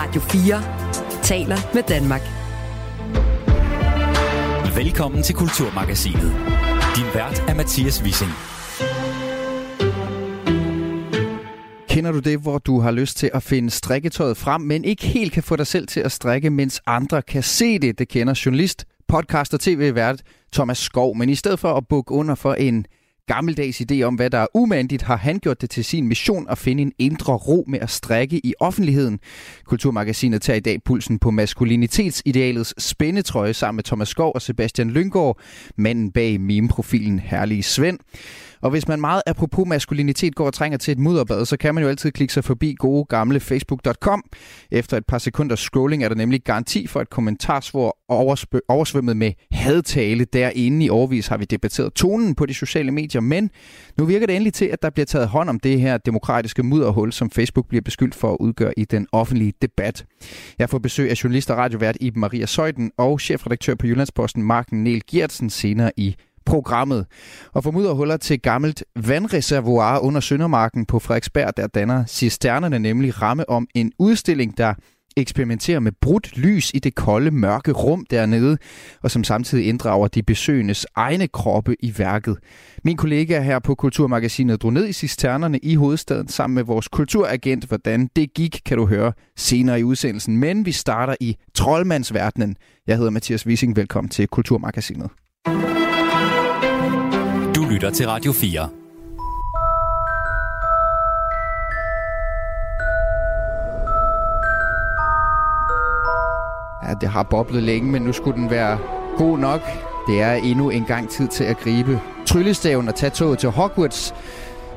Radio 4 taler med Danmark. Velkommen til Kulturmagasinet. Din vært er Mathias Wissing. Kender du det, hvor du har lyst til at finde strikketøjet frem, men ikke helt kan få dig selv til at strikke, mens andre kan se det? Det kender journalist, podcast og tv-vært Thomas Skov. Men i stedet for at bukke under for en gammeldags idé om, hvad der er umandigt, har han gjort det til sin mission at finde en indre ro med at strække i offentligheden. Kulturmagasinet tager i dag pulsen på maskulinitetsidealets spændetrøje sammen med Thomas Skov og Sebastian Lyngård, manden bag meme-profilen Herlige Svend. Og hvis man meget apropos maskulinitet går og trænger til et mudderbad, så kan man jo altid klikke sig forbi gode gamle facebook.com. Efter et par sekunder scrolling er der nemlig garanti for et kommentarsvor oversvømmet med hadtale. Derinde i overvis har vi debatteret tonen på de sociale medier, men nu virker det endelig til, at der bliver taget hånd om det her demokratiske mudderhul, som Facebook bliver beskyldt for at udgøre i den offentlige debat. Jeg får besøg af journalist og radiovært Iben Maria Søjden og chefredaktør på Jyllandsposten Marken Niel Giertsen senere i programmet. Og for mudderhuller til gammelt vandreservoir under Søndermarken på Frederiksberg, der danner cisternerne nemlig ramme om en udstilling, der eksperimenterer med brudt lys i det kolde, mørke rum dernede, og som samtidig inddrager de besøgendes egne kroppe i værket. Min kollega her på Kulturmagasinet drog ned i cisternerne i hovedstaden sammen med vores kulturagent. Hvordan det gik, kan du høre senere i udsendelsen. Men vi starter i troldmandsverdenen. Jeg hedder Mathias Wissing. Velkommen til Kulturmagasinet lytter til Radio 4. Ja, det har boblet længe, men nu skulle den være god nok. Det er endnu en gang tid til at gribe tryllestaven og tage toget til Hogwarts.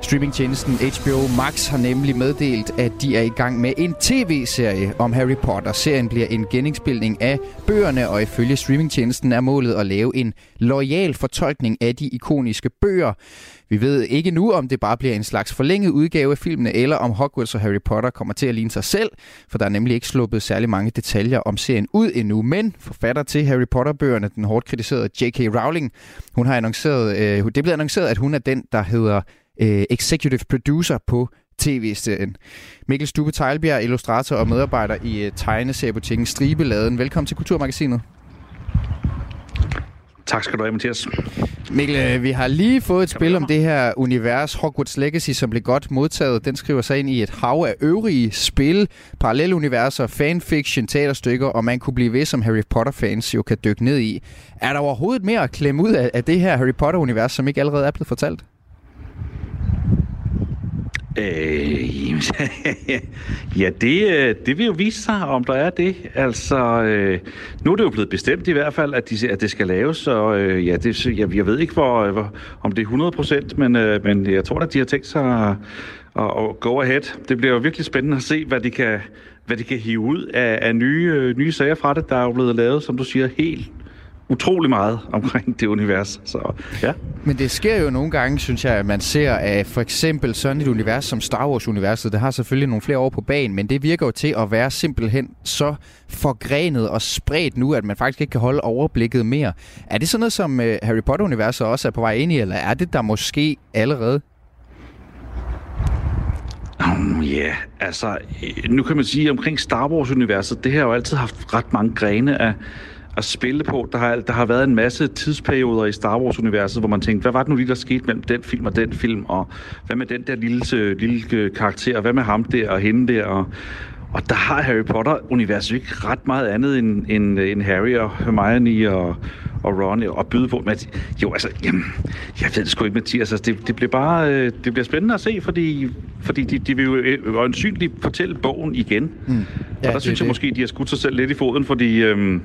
Streamingtjenesten HBO Max har nemlig meddelt, at de er i gang med en tv-serie om Harry Potter. Serien bliver en genindspilning af bøgerne, og ifølge streamingtjenesten er målet at lave en lojal fortolkning af de ikoniske bøger. Vi ved ikke nu, om det bare bliver en slags forlænget udgave af filmene, eller om Hogwarts og Harry Potter kommer til at ligne sig selv, for der er nemlig ikke sluppet særlig mange detaljer om serien ud endnu. Men forfatter til Harry Potter-bøgerne, den hårdt kritiserede J.K. Rowling, hun har annonceret, øh, det blev annonceret, at hun er den, der hedder øh, executive producer på tv-serien. Mikkel Stube Teilbjerg, illustrator og medarbejder i øh, tegneseriebutikken Stribeladen. Velkommen til Kulturmagasinet. Tak skal du have, Mathias. Mikkel, øh, vi har lige fået et spil om det her univers, Hogwarts Legacy, som blev godt modtaget. Den skriver sig ind i et hav af øvrige spil, parallelle universer, fanfiction, teaterstykker, og man kunne blive ved, som Harry Potter-fans jo kan dykke ned i. Er der overhovedet mere at klemme ud af, det her Harry Potter-univers, som ikke allerede er blevet fortalt? Øh, ja, det, øh, det vil jo vise sig, om der er det. Altså, øh, nu er det jo blevet bestemt i hvert fald, at, de, at det skal laves, så øh, ja, det, jeg, jeg ved ikke, hvor, øh, hvor, om det er 100 procent, men, øh, men jeg tror at de har tænkt sig at, at, at go ahead. Det bliver jo virkelig spændende at se, hvad de kan, hvad de kan hive ud af, af nye, øh, nye sager fra det. Der er jo blevet lavet, som du siger, helt utrolig meget omkring det univers. Så, ja. Men det sker jo nogle gange, synes jeg, at man ser at for eksempel sådan et univers som Star Wars-universet. Det har selvfølgelig nogle flere år på banen, men det virker jo til at være simpelthen så forgrenet og spredt nu, at man faktisk ikke kan holde overblikket mere. Er det sådan noget, som uh, Harry Potter-universet også er på vej ind i, eller er det der måske allerede? Ja, yeah. altså, nu kan man sige, omkring Star Wars-universet, det har jo altid haft ret mange grene af at spille på. Der har, der har været en masse tidsperioder i Star Wars-universet, hvor man tænkte, hvad var det nu lige, der skete mellem den film og den film, og hvad med den der lille, lille karakter, hvad med ham der og hende der, og, og der har Harry Potter-universet ikke ret meget andet end, end, end Harry og Hermione og, og Ron og byde på. Men, jo, altså, jamen, jeg ved det sgu ikke, Mathias. Altså, det, det, bliver bare øh, det bliver spændende at se, fordi, fordi de, de vil jo øh, øjensynligt fortælle bogen igen. Mm. Ja, og der synes det. jeg måske, de har skudt sig selv lidt i foden, fordi... Øh,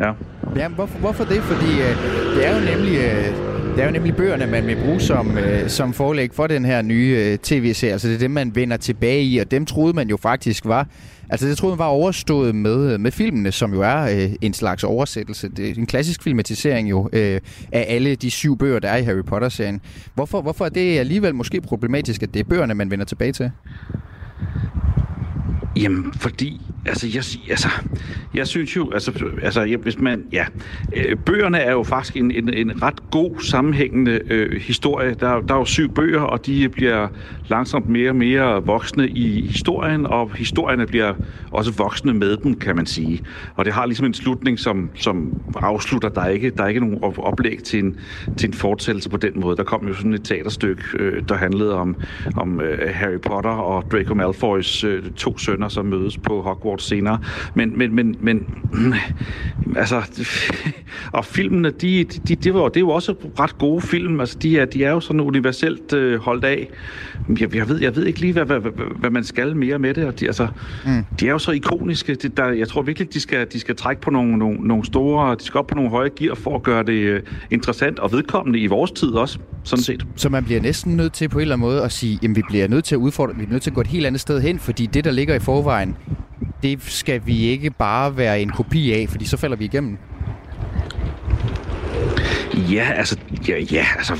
Ja. Ja, hvorfor, hvorfor det? Fordi øh, det er jo nemlig... Øh, det er jo nemlig bøgerne, man vil bruge som, øh, som forlæg for den her nye øh, tv-serie. Altså det er dem, man vender tilbage i, og dem troede man jo faktisk var... Altså det troede man var overstået med, med filmene, som jo er øh, en slags oversættelse. Det er en klassisk filmatisering jo øh, af alle de syv bøger, der er i Harry Potter-serien. Hvorfor, hvorfor er det alligevel måske problematisk, at det er bøgerne, man vender tilbage til? Jamen, fordi Altså, jeg, altså, jeg synes jo, altså, altså jeg, hvis man, ja, øh, bøgerne er jo faktisk en, en, en ret god sammenhængende øh, historie. Der, der er jo syv bøger, og de bliver langsomt mere og mere voksne i historien, og historierne bliver også voksne med dem, kan man sige. Og det har ligesom en slutning, som, som afslutter. Der er ikke, der er ikke nogen oplæg til en, til en fortællelse på den måde. Der kom jo sådan et teaterstykke, øh, der handlede om, om øh, Harry Potter og Draco Malfoys øh, to sønner, som mødes på Hogwarts senere. Men, men, men, men altså, og filmene, de, de, de var, det er jo også ret gode film. Altså, de er, de er jo sådan universelt øh, holdt af. Jeg, jeg, ved, jeg ved ikke lige, hvad, hvad, hvad, hvad man skal mere med det. Og de, altså, mm. de er jo så ikoniske. De, der, jeg tror virkelig, de skal, de skal trække på nogle, nogle, nogle store, de skal op på nogle høje gear for at gøre det uh, interessant og vedkommende i vores tid også, sådan set. Så man bliver næsten nødt til på en eller anden måde at sige, at vi bliver nødt til at udfordre, vi bliver nødt til at gå et helt andet sted hen, fordi det, der ligger i forvejen, det skal vi ikke bare være en kopi af, fordi så falder vi igennem. Ja, altså, ja, ja, altså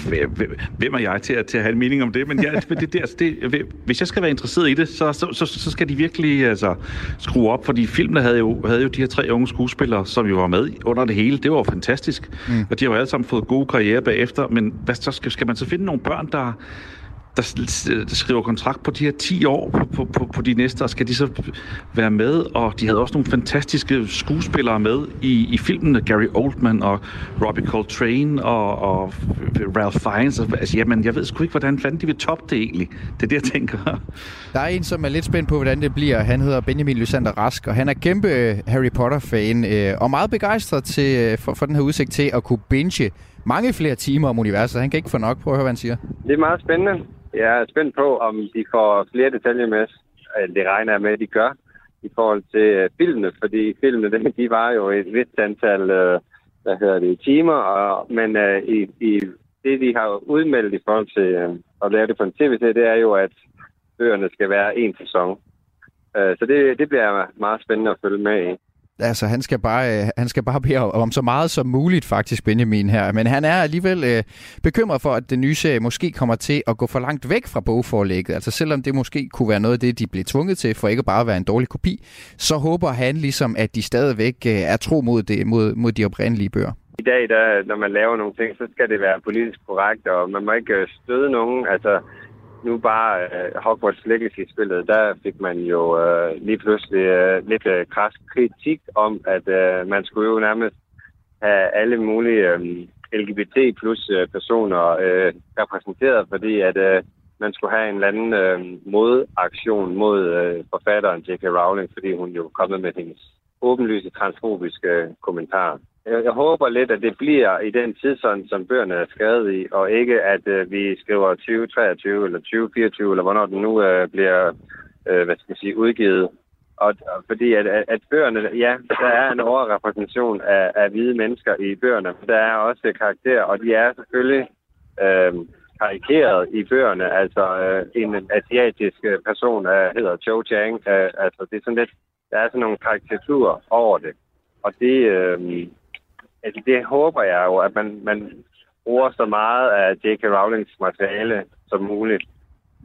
hvem er jeg til at, til at have en mening om det? Men ja, det, det, altså, det, hvis jeg skal være interesseret i det, så, så, så, så skal de virkelig altså, skrue op, fordi filmene havde jo, havde jo de her tre unge skuespillere, som jo var med under det hele. Det var jo fantastisk, mm. og de har jo alle sammen fået gode karriere bagefter, men hvad, så skal, skal man så finde nogle børn, der der skriver kontrakt på de her 10 år på, på, på, på de næste, og skal de så være med, og de havde også nogle fantastiske skuespillere med i, i filmene, Gary Oldman og Robbie Coltrane og, og Ralph Fiennes. Altså, jamen, jeg ved sgu ikke, hvordan fanden de vil toppe det egentlig. Det er det, jeg tænker. Der er en, som er lidt spændt på, hvordan det bliver. Han hedder Benjamin Lysander Rask, og han er kæmpe øh, Harry Potter-fan, øh, og meget begejstret til, øh, for, for den her udsigt til at kunne binge mange flere timer om universet. Han kan ikke få nok på at høre, hvad han siger. Det er meget spændende. Jeg er spændt på, om de får flere detaljer med. Det regner jeg med, at de gør i forhold til øh, filmene, fordi filmene, de var jo et vist antal øh, hvad hedder det, timer, og, men uh, i, i det, de har udmeldt i forhold til uh, at lave det på en tv det er jo, at bøgerne skal være en sæson. Uh, så det, det bliver meget spændende at følge med i. Altså, han skal bare, øh, han skal bare bede om så meget som muligt, faktisk, Benjamin her. Men han er alligevel øh, bekymret for, at den nye serie måske kommer til at gå for langt væk fra bogforlægget. Altså, selvom det måske kunne være noget af det, de blev tvunget til, for ikke bare at være en dårlig kopi, så håber han ligesom, at de stadigvæk øh, er tro mod, det, mod, mod de oprindelige bøger. I dag, der, når man laver nogle ting, så skal det være politisk korrekt, og man må ikke øh, støde nogen. Altså, nu bare uh, Hogwarts Legacy-spillet, der fik man jo uh, lige pludselig uh, lidt uh, kras kritik om, at uh, man skulle jo nærmest have alle mulige um, LGBT plus personer uh, repræsenteret, fordi at uh, man skulle have en eller anden uh, modaktion mod uh, forfatteren J.K. Rowling, fordi hun jo kommet med hendes åbenlyse transfobiske kommentarer jeg, håber lidt, at det bliver i den tidsånd, som bøgerne er skrevet i, og ikke at øh, vi skriver 2023 eller 2024, eller hvornår den nu øh, bliver øh, hvad skal jeg sige, udgivet. Og, og fordi at, at, at bøgerne, ja, der er en overrepræsentation af, af hvide mennesker i bøgerne, der er også karakterer, og de er selvfølgelig øh, karikeret i bøgerne. Altså øh, en asiatisk øh, person øh, hedder Cho Chang. Øh, altså det er sådan lidt, der er sådan nogle karikaturer over det. Og det, øh, altså det håber jeg jo, at man, man bruger så meget af J.K. Rowlings materiale som muligt.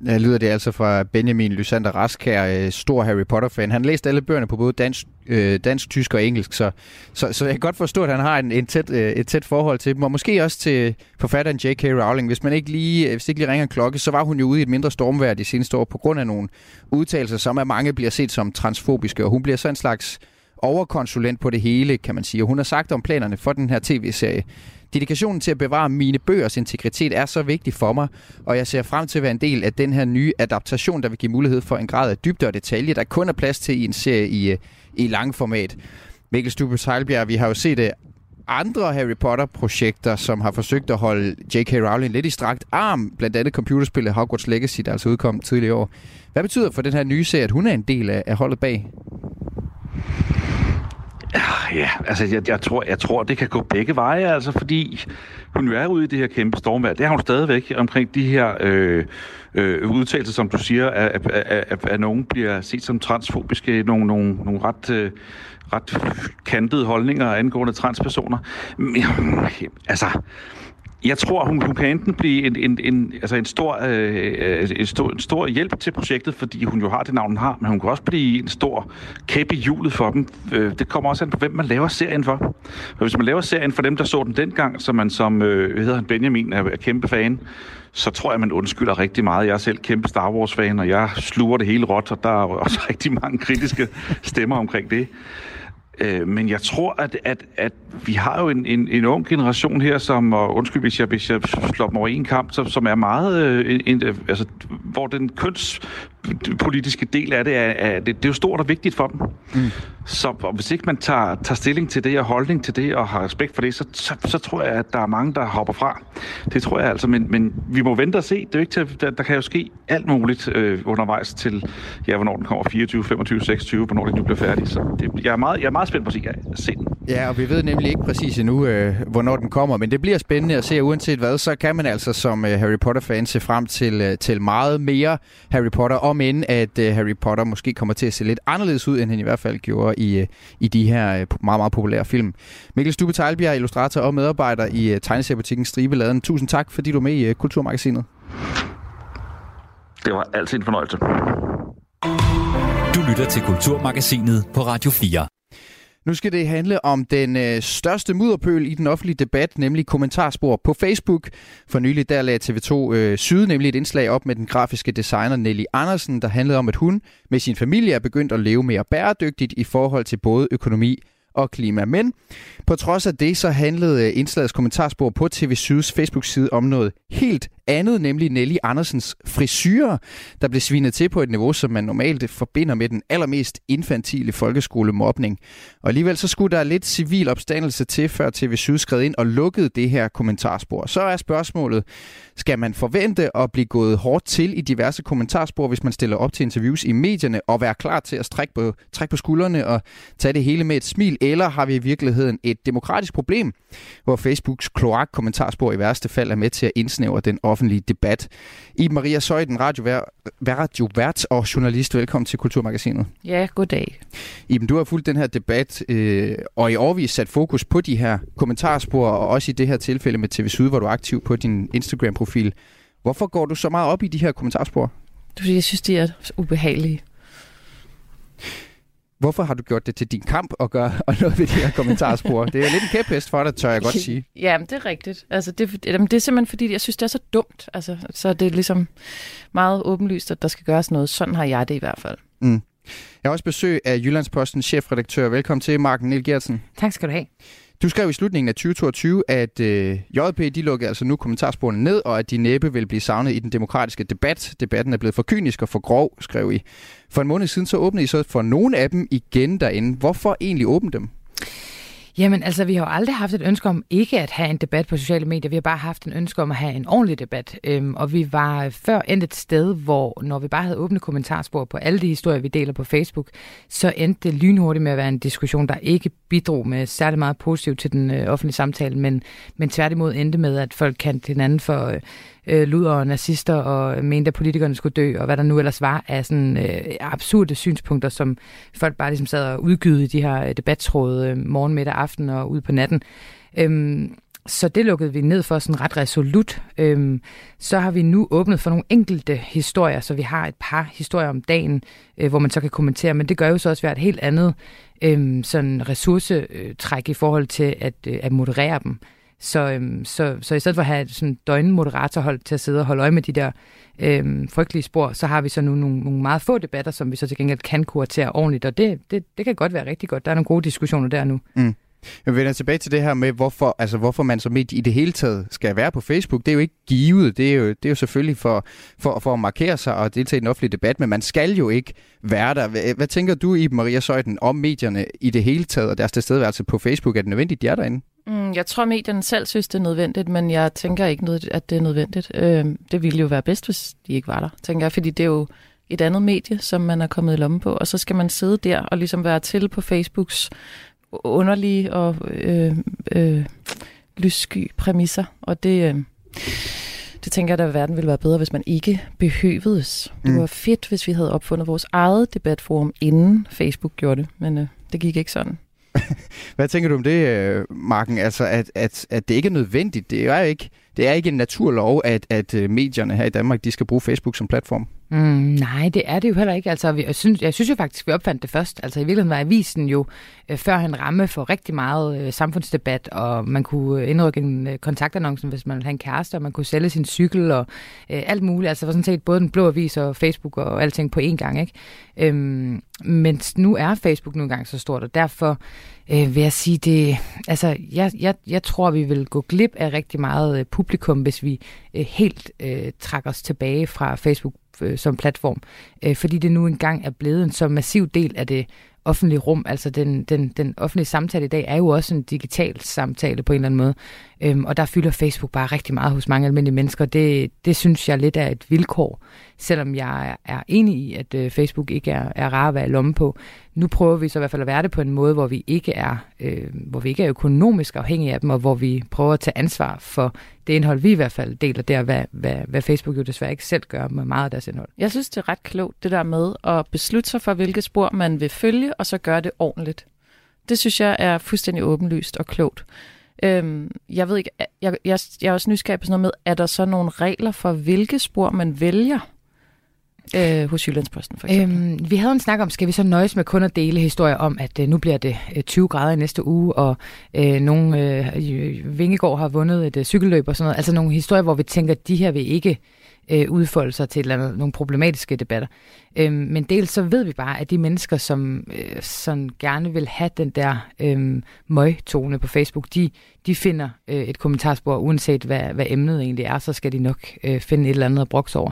Ja, lyder det altså fra Benjamin Lysander Rask her, øh, stor Harry Potter-fan. Han læste alle bøgerne på både dansk, øh, dansk tysk og engelsk, så, så, så jeg kan godt forstå, at han har en, en tæt, øh, et tæt forhold til dem, og måske også til forfatteren J.K. Rowling. Hvis man ikke lige, øh, hvis ikke lige ringer en klokke, så var hun jo ude i et mindre stormvær de seneste år på grund af nogle udtalelser, som af mange bliver set som transfobiske, og hun bliver så en slags overkonsulent på det hele, kan man sige. Og hun har sagt om planerne for den her tv-serie. Dedikationen til at bevare mine bøgers integritet er så vigtig for mig, og jeg ser frem til at være en del af den her nye adaptation, der vil give mulighed for en grad af dybde og detalje, der kun er plads til i en serie i, øh, i lang format. Mikkel Stubes Heilbjerg, vi har jo set øh, andre Harry Potter-projekter, som har forsøgt at holde J.K. Rowling lidt i strakt arm, blandt andet computerspillet Hogwarts Legacy, der altså udkom tidligere år. Hvad betyder for den her nye serie, at hun er en del af, af holdet bag? Ah, ja, altså jeg, jeg, tror, jeg tror, det kan gå begge veje, altså fordi hun jo er ude i det her kæmpe stormvær. Det har hun stadigvæk omkring de her øh, øh, udtalelser, som du siger, at, at, at, at nogen bliver set som transfobiske, nogle, nogle, nogle ret, øh, ret kantede holdninger angående transpersoner. Men, altså, jeg tror, hun, hun kan enten blive en, en, en, altså en, stor, øh, øh en, stor, en stor hjælp til projektet, fordi hun jo har det navn, hun har, men hun kan også blive en stor kæppe i hjulet for dem. Øh, det kommer også an på, hvem man laver serien for. Og hvis man laver serien for dem, der så den dengang, så man som øh, hedder han Benjamin er, er kæmpe fan, så tror jeg, man undskylder rigtig meget. Jeg er selv kæmpe Star Wars-fan, og jeg sluger det hele råt, og der er også rigtig mange kritiske stemmer omkring det. Øh, men jeg tror, at, at, at vi har jo en, en, en ung generation her, som, og undskyld hvis jeg, hvis jeg slår dem over en kamp, som, som er meget, øh, en, altså, hvor den kønspolitiske del af det er, er det, det er jo stort og vigtigt for dem. Mm. Så og hvis ikke man tager, tager stilling til det og holdning til det og har respekt for det, så, så, så tror jeg, at der er mange, der hopper fra. Det tror jeg altså, men, men vi må vente og se. Det er jo ikke til, der, der kan jo ske alt muligt øh, undervejs til, ja, hvornår den kommer 24, 25, 26, hvornår det nu bliver færdig. Så det, jeg, er meget, jeg er meget spændt på at se, at se den. Ja, og vi ved nemlig ikke præcis endnu, øh, hvornår den kommer, men det bliver spændende at se, uanset hvad, så kan man altså som øh, Harry Potter-fan se frem til, øh, til meget mere Harry Potter, om end at øh, Harry Potter måske kommer til at se lidt anderledes ud, end han i hvert fald gjorde i, øh, i de her øh, meget, meget populære film. Mikkel Stube Teilbjerg, illustrator og medarbejder i øh, tegneseriebutikken Stribeladen. Tusind tak, fordi du er med i øh, Kulturmagasinet. Det var altid en fornøjelse. Du lytter til Kulturmagasinet på Radio 4. Nu skal det handle om den øh, største mudderpøl i den offentlige debat, nemlig kommentarspor på Facebook. For nylig der lagde TV2 øh, Syd nemlig et indslag op med den grafiske designer Nelly Andersen, der handlede om, at hun med sin familie er begyndt at leve mere bæredygtigt i forhold til både økonomi og klima. Men på trods af det, så handlede øh, indslagets kommentarspor på TV Syds Facebook-side om noget helt andet, nemlig Nelly Andersens frisyrer, der blev svinet til på et niveau, som man normalt forbinder med den allermest infantile folkeskolemobning. Og alligevel så skulle der lidt civil opstandelse til, før TV Syd skred ind og lukkede det her kommentarspor. Så er spørgsmålet, skal man forvente at blive gået hårdt til i diverse kommentarspor, hvis man stiller op til interviews i medierne, og være klar til at strække på, trække på skuldrene og tage det hele med et smil, eller har vi i virkeligheden et demokratisk problem, hvor Facebooks kloak-kommentarspor i værste fald er med til at indsnævre den offentlige debat. I Maria Søjden, radiovært og journalist. Velkommen til Kulturmagasinet. Ja, goddag. Iben, du har fulgt den her debat, øh, og i årvis sat fokus på de her kommentarspor, og også i det her tilfælde med TV Syd, hvor du er aktiv på din Instagram-profil. Hvorfor går du så meget op i de her kommentarspor? Fordi jeg synes, de er ubehagelige. Hvorfor har du gjort det til din kamp at gøre og noget ved de her kommentarspor? det er lidt en kæphest for dig, tør jeg godt sige. Ja, det er rigtigt. Altså, det, det er simpelthen fordi, jeg synes, det er så dumt. Altså, så det er ligesom meget åbenlyst, at der skal gøres noget. Sådan har jeg det i hvert fald. Mm. Jeg har også besøg af Jyllandspostens chefredaktør. Velkommen til, Marken Niel Gertsen. Tak skal du have. Du skrev i slutningen af 2022, at øh, JP de lukker altså nu kommentarsporene ned, og at de næppe vil blive savnet i den demokratiske debat. Debatten er blevet for kynisk og for grov, skrev I. For en måned siden så åbnede I så for nogle af dem igen derinde. Hvorfor egentlig åbne dem? Jamen altså, vi har jo aldrig haft et ønske om ikke at have en debat på sociale medier. Vi har bare haft en ønske om at have en ordentlig debat. Øhm, og vi var før endt et sted, hvor når vi bare havde åbne kommentarspor på alle de historier, vi deler på Facebook, så endte det lynhurtigt med at være en diskussion, der ikke bidrog med særlig meget positivt til den øh, offentlige samtale, men, men tværtimod endte med, at folk kendte hinanden for... Øh, øh, luder og nazister og mente, at politikerne skulle dø, og hvad der nu ellers var af sådan øh, absurde synspunkter, som folk bare ligesom sad og udgyde i de her øh, debattråde øh, morgen, middag, aften og ud på natten. Øhm, så det lukkede vi ned for sådan ret resolut. Øhm, så har vi nu åbnet for nogle enkelte historier, så vi har et par historier om dagen, øh, hvor man så kan kommentere, men det gør jo så også være et helt andet øhm, sådan ressourcetræk i forhold til at, øh, at moderere dem. Så, øhm, så, så i stedet for at have sådan døgnmoderatorhold til at sidde og holde øje med de der øhm, frygtelige spor, så har vi så nu nogle, nogle meget få debatter, som vi så til gengæld kan kuratere ordentligt, og det, det, det kan godt være rigtig godt. Der er nogle gode diskussioner der nu. Mm. Jeg vender tilbage til det her med, hvorfor, altså, hvorfor man som medie i det hele taget skal være på Facebook. Det er jo ikke givet. Det er jo, det er jo selvfølgelig for, for, for at markere sig og deltage i den offentlige debat, men man skal jo ikke være der. Hvad, hvad tænker du, i Maria Søjden, om medierne i det hele taget og deres tilstedeværelse på Facebook? Er det nødvendigt, de er derinde? Mm, jeg tror, medierne selv synes, det er nødvendigt, men jeg tænker ikke, at det er nødvendigt. Øh, det ville jo være bedst, hvis de ikke var der, tænker jeg, fordi det er jo et andet medie, som man er kommet i lomme på, og så skal man sidde der og ligesom være til på Facebooks underlige og øh, øh, lyssky præmisser, og det... Øh, det tænker jeg, at verden ville være bedre, hvis man ikke behøvedes. Det mm. var fedt, hvis vi havde opfundet vores eget debatforum, inden Facebook gjorde det, men øh, det gik ikke sådan. Hvad tænker du om det, øh, Marken? Altså, at, at, at det ikke er nødvendigt. Det er jo ikke, det er ikke en naturlov, at, at øh, medierne her i Danmark, de skal bruge Facebook som platform. Mm, nej, det er det jo heller ikke. Altså, jeg, synes, jeg synes jo faktisk, vi opfandt det først. Altså i virkeligheden var avisen jo øh, før en ramme for rigtig meget øh, samfundsdebat, og man kunne øh, indrykke en øh, kontaktannoncen, hvis man ville have en kæreste, og man kunne sælge sin cykel og øh, alt muligt. Altså var sådan set både den blå avis og Facebook og alting på én gang. Ikke? Øhm, men nu er Facebook nu engang så stort, og derfor øh, vil jeg sige, det, altså, jeg, jeg, jeg tror, vi vil gå glip af rigtig meget øh, publikum, hvis vi øh, helt øh, trækker os tilbage fra Facebook øh, som platform, øh, fordi det nu engang er blevet en så massiv del af det offentlige rum. Altså den, den, den offentlige samtale i dag er jo også en digital samtale på en eller anden måde. Øhm, og der fylder Facebook bare rigtig meget hos mange almindelige mennesker. Det, det synes jeg lidt er et vilkår, selvom jeg er enig i, at øh, Facebook ikke er, er rar at være i lomme på. Nu prøver vi så i hvert fald at være det på en måde, hvor vi ikke er, øh, hvor vi ikke er økonomisk afhængige af dem, og hvor vi prøver at tage ansvar for det indhold, vi i hvert fald deler der, hvad, hvad, hvad Facebook jo desværre ikke selv gør med meget af deres indhold. Jeg synes, det er ret klogt, det der med at beslutte sig for, hvilket spor man vil følge, og så gøre det ordentligt. Det synes jeg er fuldstændig åbenlyst og klogt. Øhm, jeg ved ikke, jeg, jeg, jeg er også nysgerrig på sådan noget med, er der så nogle regler for, hvilke spor man vælger? Øh, hos Jyllandsposten for eksempel. Øhm, vi havde en snak om, skal vi så nøjes med kun at dele historier om, at øh, nu bliver det øh, 20 grader i næste uge, og øh, nogle øh, Vingegård har vundet et øh, cykelløb og sådan noget. Altså nogle historier, hvor vi tænker, at de her vil ikke øh, udfolde sig til et eller andet, nogle problematiske debatter. Øh, men dels så ved vi bare, at de mennesker, som øh, sådan gerne vil have den der øh, møgtone på Facebook, de, de finder øh, et kommentarspor, uanset hvad, hvad emnet egentlig er, så skal de nok øh, finde et eller andet at brokse over.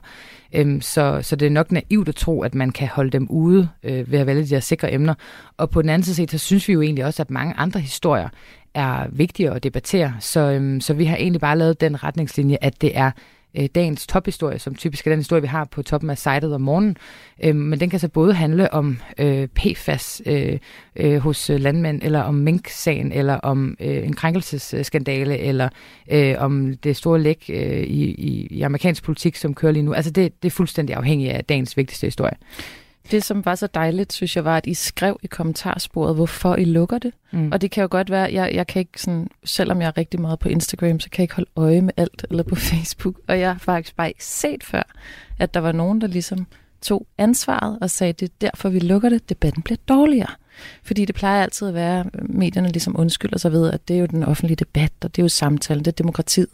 Øhm, så, så det er nok naivt at tro, at man kan holde dem ude øh, ved at vælge de her sikre emner. Og på den anden side, så synes vi jo egentlig også, at mange andre historier er vigtige at debattere. Så, øhm, så vi har egentlig bare lavet den retningslinje, at det er øh, dagens tophistorie, som typisk er den historie, vi har på toppen af sitet om morgenen. Øh, men den kan så både handle om øh, PFAS øh, øh, hos øh, landmænd, eller om Mink-sagen, eller om øh, en krænkelsesskandale, eller øh, om det store læk øh, i, i, i amerikansk politik, som kører lige nu. Altså det, det er fuldstændig afhængigt af dagens vigtigste historie. Det, som var så dejligt, synes jeg, var, at I skrev i kommentarsporet, hvorfor I lukker det. Mm. Og det kan jo godt være, jeg, jeg kan ikke sådan, selvom jeg er rigtig meget på Instagram, så kan jeg ikke holde øje med alt, eller på Facebook. Og jeg har faktisk bare ikke set før, at der var nogen, der ligesom tog ansvaret og sagde, det er derfor, vi lukker det. Debatten bliver dårligere. Fordi det plejer altid at være, at medierne ligesom undskylder sig ved, at det er jo den offentlige debat, og det er jo samtalen, det er demokratiet.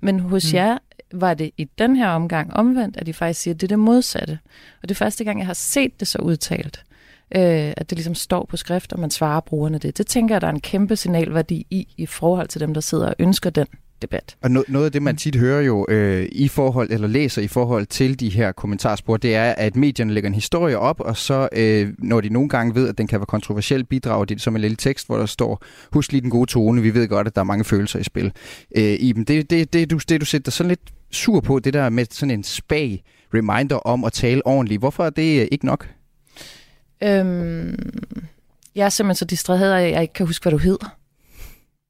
Men hos mm. jer var det i den her omgang omvendt, at de faktisk siger, at det er det modsatte. Og det er første gang, jeg har set det så udtalt, øh, at det ligesom står på skrift, og man svarer brugerne det. Det tænker jeg, der er en kæmpe signalværdi i, i forhold til dem, der sidder og ønsker den debat. Og no- noget af det, man tit hører jo øh, i forhold, eller læser i forhold til de her kommentarspor, det er, at medierne lægger en historie op, og så øh, når de nogle gange ved, at den kan være kontroversiel, bidrager de som en lille tekst, hvor der står, husk lige den gode tone, vi ved godt, at der er mange følelser i spil. Øh, Iben, det, det, det, du, det du sætter sådan lidt sur på, det der med sådan en spag reminder om at tale ordentligt. Hvorfor er det øh, ikke nok? Øhm, jeg er simpelthen så distraheret, at jeg ikke kan huske, hvad du hedder.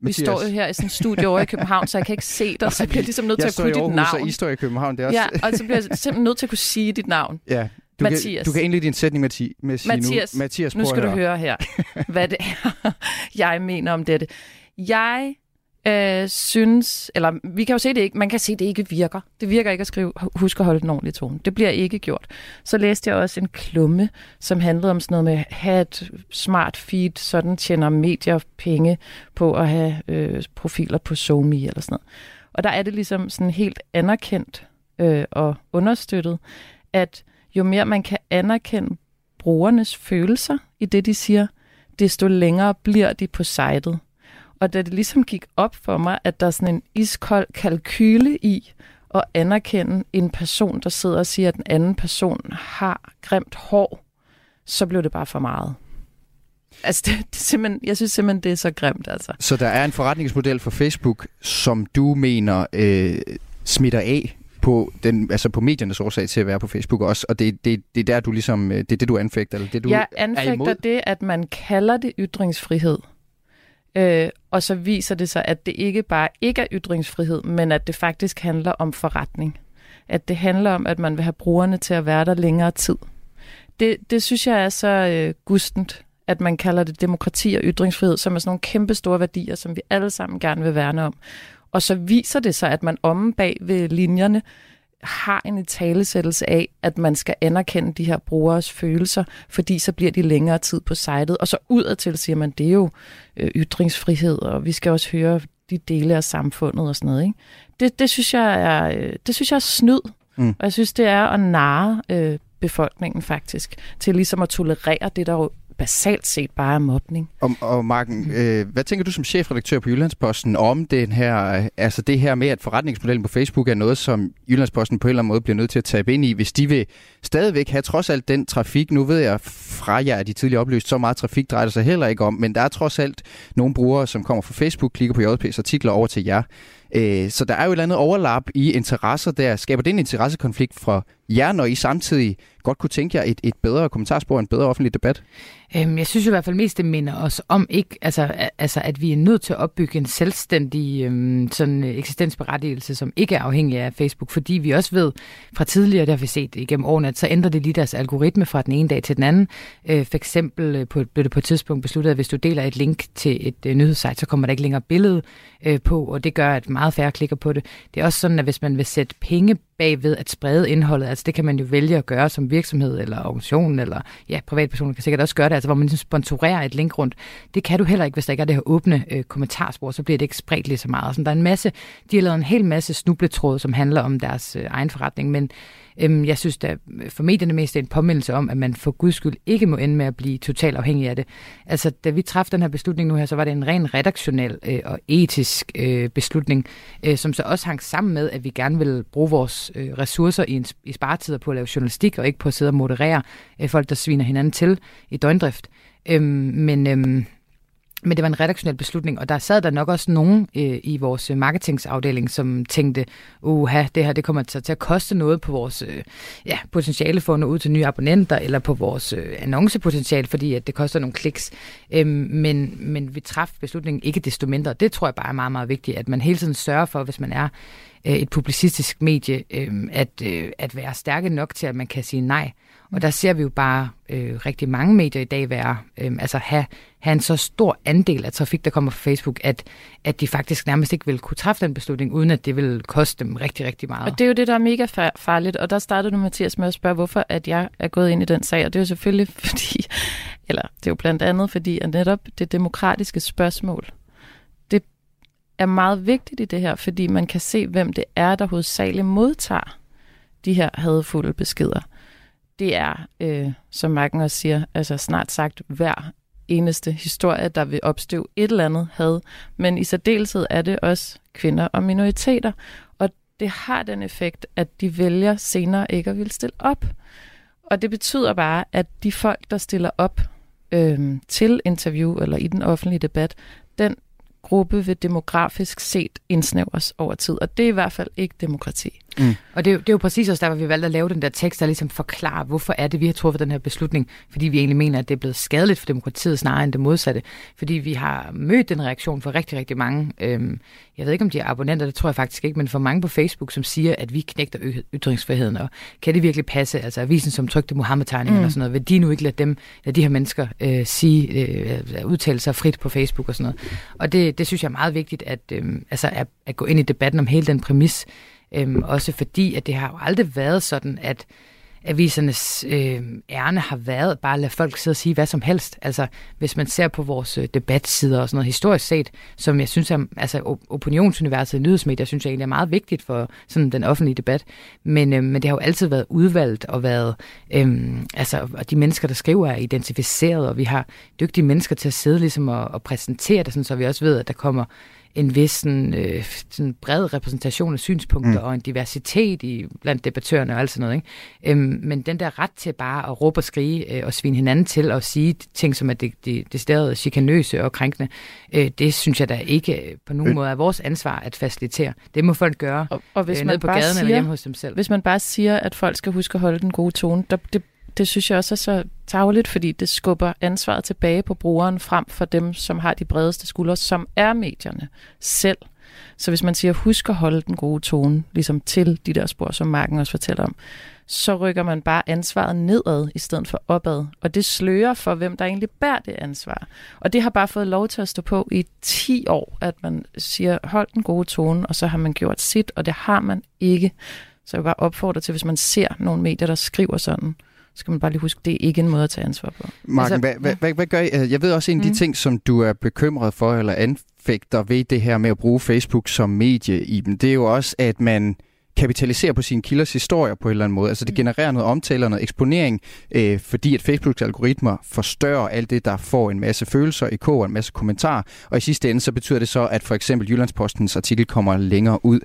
Mathias. Vi står jo her i sådan en studie over i København, så jeg kan ikke se dig, så jeg bliver ligesom nødt til at kunne dit navn. Jeg står i København, det er også... Ja, og så bliver jeg simpelthen nødt til at kunne sige dit navn. Ja, du Mathias. Kan, du kan indlede din sætning med, ti, med sige Mathias, nu. Mathias, nu skal du høre her, hvad det er, jeg mener om dette. Jeg øh, synes, eller vi kan jo se det ikke, man kan se, det ikke virker. Det virker ikke at skrive, husk at holde den ordentlige tone. Det bliver ikke gjort. Så læste jeg også en klumme, som handlede om sådan noget med, have et smart feed, sådan tjener medier penge på at have øh, profiler på SoMe eller sådan noget. Og der er det ligesom sådan helt anerkendt øh, og understøttet, at jo mere man kan anerkende brugernes følelser i det, de siger, desto længere bliver de på sitet. Og da det ligesom gik op for mig, at der er sådan en iskold kalkyle i at anerkende en person, der sidder og siger, at den anden person har grimt hår, så blev det bare for meget. Altså, det, det simpelthen, jeg synes simpelthen, det er så grimt, altså. Så der er en forretningsmodel for Facebook, som du mener øh, smitter af på, den, altså på mediernes årsag til at være på Facebook også, og det, det, det er der, du ligesom, øh, det er det, du anfægter, eller det, du Jeg anfægter det, at man kalder det ytringsfrihed. Øh, og så viser det sig, at det ikke bare ikke er ytringsfrihed, men at det faktisk handler om forretning. At det handler om, at man vil have brugerne til at være der længere tid. Det, det synes jeg er så øh, gustent, at man kalder det demokrati og ytringsfrihed, som er sådan nogle kæmpe store værdier, som vi alle sammen gerne vil værne om. Og så viser det sig, at man omme bag ved linjerne har en talesættelse af, at man skal anerkende de her brugers følelser, fordi så bliver de længere tid på sitet. Og så udadtil siger man, det er jo øh, ytringsfrihed, og vi skal også høre de dele af samfundet og sådan noget. Ikke? Det, det, synes jeg er, øh, det synes jeg er snyd, mm. og jeg synes, det er at narre øh, befolkningen faktisk, til ligesom at tolerere det, der jo basalt set bare er mobning. Og, og Marken, øh, hvad tænker du som chefredaktør på Jyllandsposten om den her, altså det her med, at forretningsmodellen på Facebook er noget, som Jyllandsposten på en eller anden måde bliver nødt til at tabe ind i, hvis de vil stadigvæk have trods alt den trafik, nu ved jeg fra jer, at de tidligere oplyst, så meget trafik drejer det sig heller ikke om, men der er trods alt nogle brugere, som kommer fra Facebook, klikker på JP's artikler over til jer. Øh, så der er jo et eller andet overlap i interesser der. Skaber det en interessekonflikt for jer, når I samtidig godt kunne tænke jer et, et bedre kommentarspor, en bedre offentlig debat? Øhm, jeg synes i hvert fald mest, det minder os om, ikke, altså, altså, at vi er nødt til at opbygge en selvstændig øhm, sådan, øh, eksistensberettigelse, som ikke er afhængig af Facebook, fordi vi også ved fra tidligere, der har vi set igennem årene, at så ændrer det lige deres algoritme fra den ene dag til den anden. Øh, for eksempel øh, på, blev det på et tidspunkt besluttet, at hvis du deler et link til et øh, nyhedssite, så kommer der ikke længere billede øh, på, og det gør, at meget færre klikker på det. Det er også sådan, at hvis man vil sætte penge bagved at sprede indholdet. Altså det kan man jo vælge at gøre som virksomhed eller organisation, eller ja, privatpersoner kan sikkert også gøre det, altså hvor man ligesom sponsorerer et link rundt. Det kan du heller ikke, hvis der ikke er det her åbne øh, kommentarspor, så bliver det ikke spredt lige så meget. Så der er en masse, de har lavet en hel masse snubletråde, som handler om deres øh, egen forretning, men Øhm, jeg synes da øh, for medierne mest er en påmindelse om, at man for guds skyld ikke må ende med at blive totalt afhængig af det. Altså, da vi træffede den her beslutning nu her, så var det en ren redaktionel øh, og etisk øh, beslutning, øh, som så også hang sammen med, at vi gerne vil bruge vores øh, ressourcer i, en, i sparetider på at lave journalistik, og ikke på at sidde og moderere øh, folk, der sviner hinanden til i døgndrift. Øhm, men øhm, men det var en redaktionel beslutning, og der sad der nok også nogen øh, i vores øh, marketingsafdeling, som tænkte, uha, det her det kommer til, til at koste noget på vores øh, ja, potentiale for at nå ud til nye abonnenter, eller på vores øh, annoncepotentiale, fordi at det koster nogle kliks. Øhm, men, men vi træffede beslutningen ikke desto mindre. Det tror jeg bare er meget, meget vigtigt, at man hele tiden sørger for, hvis man er øh, et publicistisk medie, øh, at, øh, at være stærke nok til, at man kan sige nej. Og der ser vi jo bare øh, rigtig mange medier i dag være, øh, altså have, have en så stor andel af trafik, der kommer fra Facebook, at, at de faktisk nærmest ikke vil kunne træffe den beslutning, uden at det vil koste dem rigtig, rigtig meget. Og det er jo det, der er mega farligt, og der startede du, Mathias, med at spørge, hvorfor at jeg er gået ind i den sag, og det er jo selvfølgelig fordi, eller det er jo blandt andet fordi, at netop det demokratiske spørgsmål, er meget vigtigt i det her, fordi man kan se, hvem det er, der hovedsageligt modtager de her hadfulde beskeder det er, øh, som Marken også siger, altså snart sagt hver eneste historie, der vil opstøve et eller andet had. Men i særdeleshed er det også kvinder og minoriteter. Og det har den effekt, at de vælger senere ikke at ville stille op. Og det betyder bare, at de folk, der stiller op øh, til interview eller i den offentlige debat, den gruppe vil demografisk set indsnævres over tid. Og det er i hvert fald ikke demokrati. Mm. Og det er, jo, det er jo præcis også derfor, vi valgte at lave den der tekst, der ligesom forklarer, hvorfor er det, vi har truffet den her beslutning. Fordi vi egentlig mener, at det er blevet skadeligt for demokratiet snarere end det modsatte. Fordi vi har mødt den reaktion for rigtig, rigtig mange. Øhm, jeg ved ikke, om de er abonnenter, det tror jeg faktisk ikke, men for mange på Facebook, som siger, at vi knægter ytringsfriheden. Og kan det virkelig passe? Altså avisen, som trykte Mohammed-tegninger mm. og sådan noget, vil de nu ikke lade dem, lade de her mennesker øh, sige, øh, udtale sig frit på Facebook og sådan noget. Og det, det synes jeg er meget vigtigt, at, øh, altså at, at gå ind i debatten om hele den præmis, Øhm, også fordi, at det har jo aldrig været sådan, at avisernes øh, ærne har været bare at lade folk sidde og sige hvad som helst. Altså, hvis man ser på vores øh, debatsider og sådan noget historisk set, som jeg synes er, altså opinionsuniverset i nyhedsmedier, synes jeg egentlig er meget vigtigt for sådan den offentlige debat. Men, øh, men det har jo altid været udvalgt og været, øh, altså, og de mennesker, der skriver, er identificeret, og vi har dygtige mennesker til at sidde ligesom og, og præsentere det, sådan, så vi også ved, at der kommer en vis sådan, øh, sådan bred repræsentation af synspunkter mm. og en diversitet i, blandt debattørerne og alt sådan noget. Ikke? Øhm, men den der ret til bare at råbe og skrige øh, og svine hinanden til og sige ting, som er det, det, det stedet chikanøse og krænkende, øh, det synes jeg da ikke på nogen øh. måde er vores ansvar at facilitere. Det må folk gøre og, og hvis øh, man på gaden siger, eller hjemme hos dem selv. Hvis man bare siger, at folk skal huske at holde den gode tone, der, det det synes jeg også er så tageligt, fordi det skubber ansvaret tilbage på brugeren frem for dem, som har de bredeste skuldre, som er medierne selv. Så hvis man siger, husk at holde den gode tone, ligesom til de der spor, som Marken også fortæller om, så rykker man bare ansvaret nedad i stedet for opad. Og det slører for, hvem der egentlig bærer det ansvar. Og det har bare fået lov til at stå på i 10 år, at man siger, hold den gode tone, og så har man gjort sit, og det har man ikke. Så jeg vil bare opfordre til, hvis man ser nogle medier, der skriver sådan, skal man bare lige huske, det er ikke en måde at tage ansvar på. Marken, altså, hvad, hvad, hvad, hvad gør I? Jeg ved også, en af de mm. ting, som du er bekymret for, eller anfægter ved det her med at bruge Facebook som medie i dem, det er jo også, at man kapitalisere på sine kilders historier på en eller anden måde. Altså det mm. genererer noget omtale og noget eksponering, øh, fordi at Facebooks algoritmer forstørrer alt det, der får en masse følelser, i og en masse kommentarer. Og i sidste ende, så betyder det så, at for eksempel Jyllandspostens artikel kommer længere ud.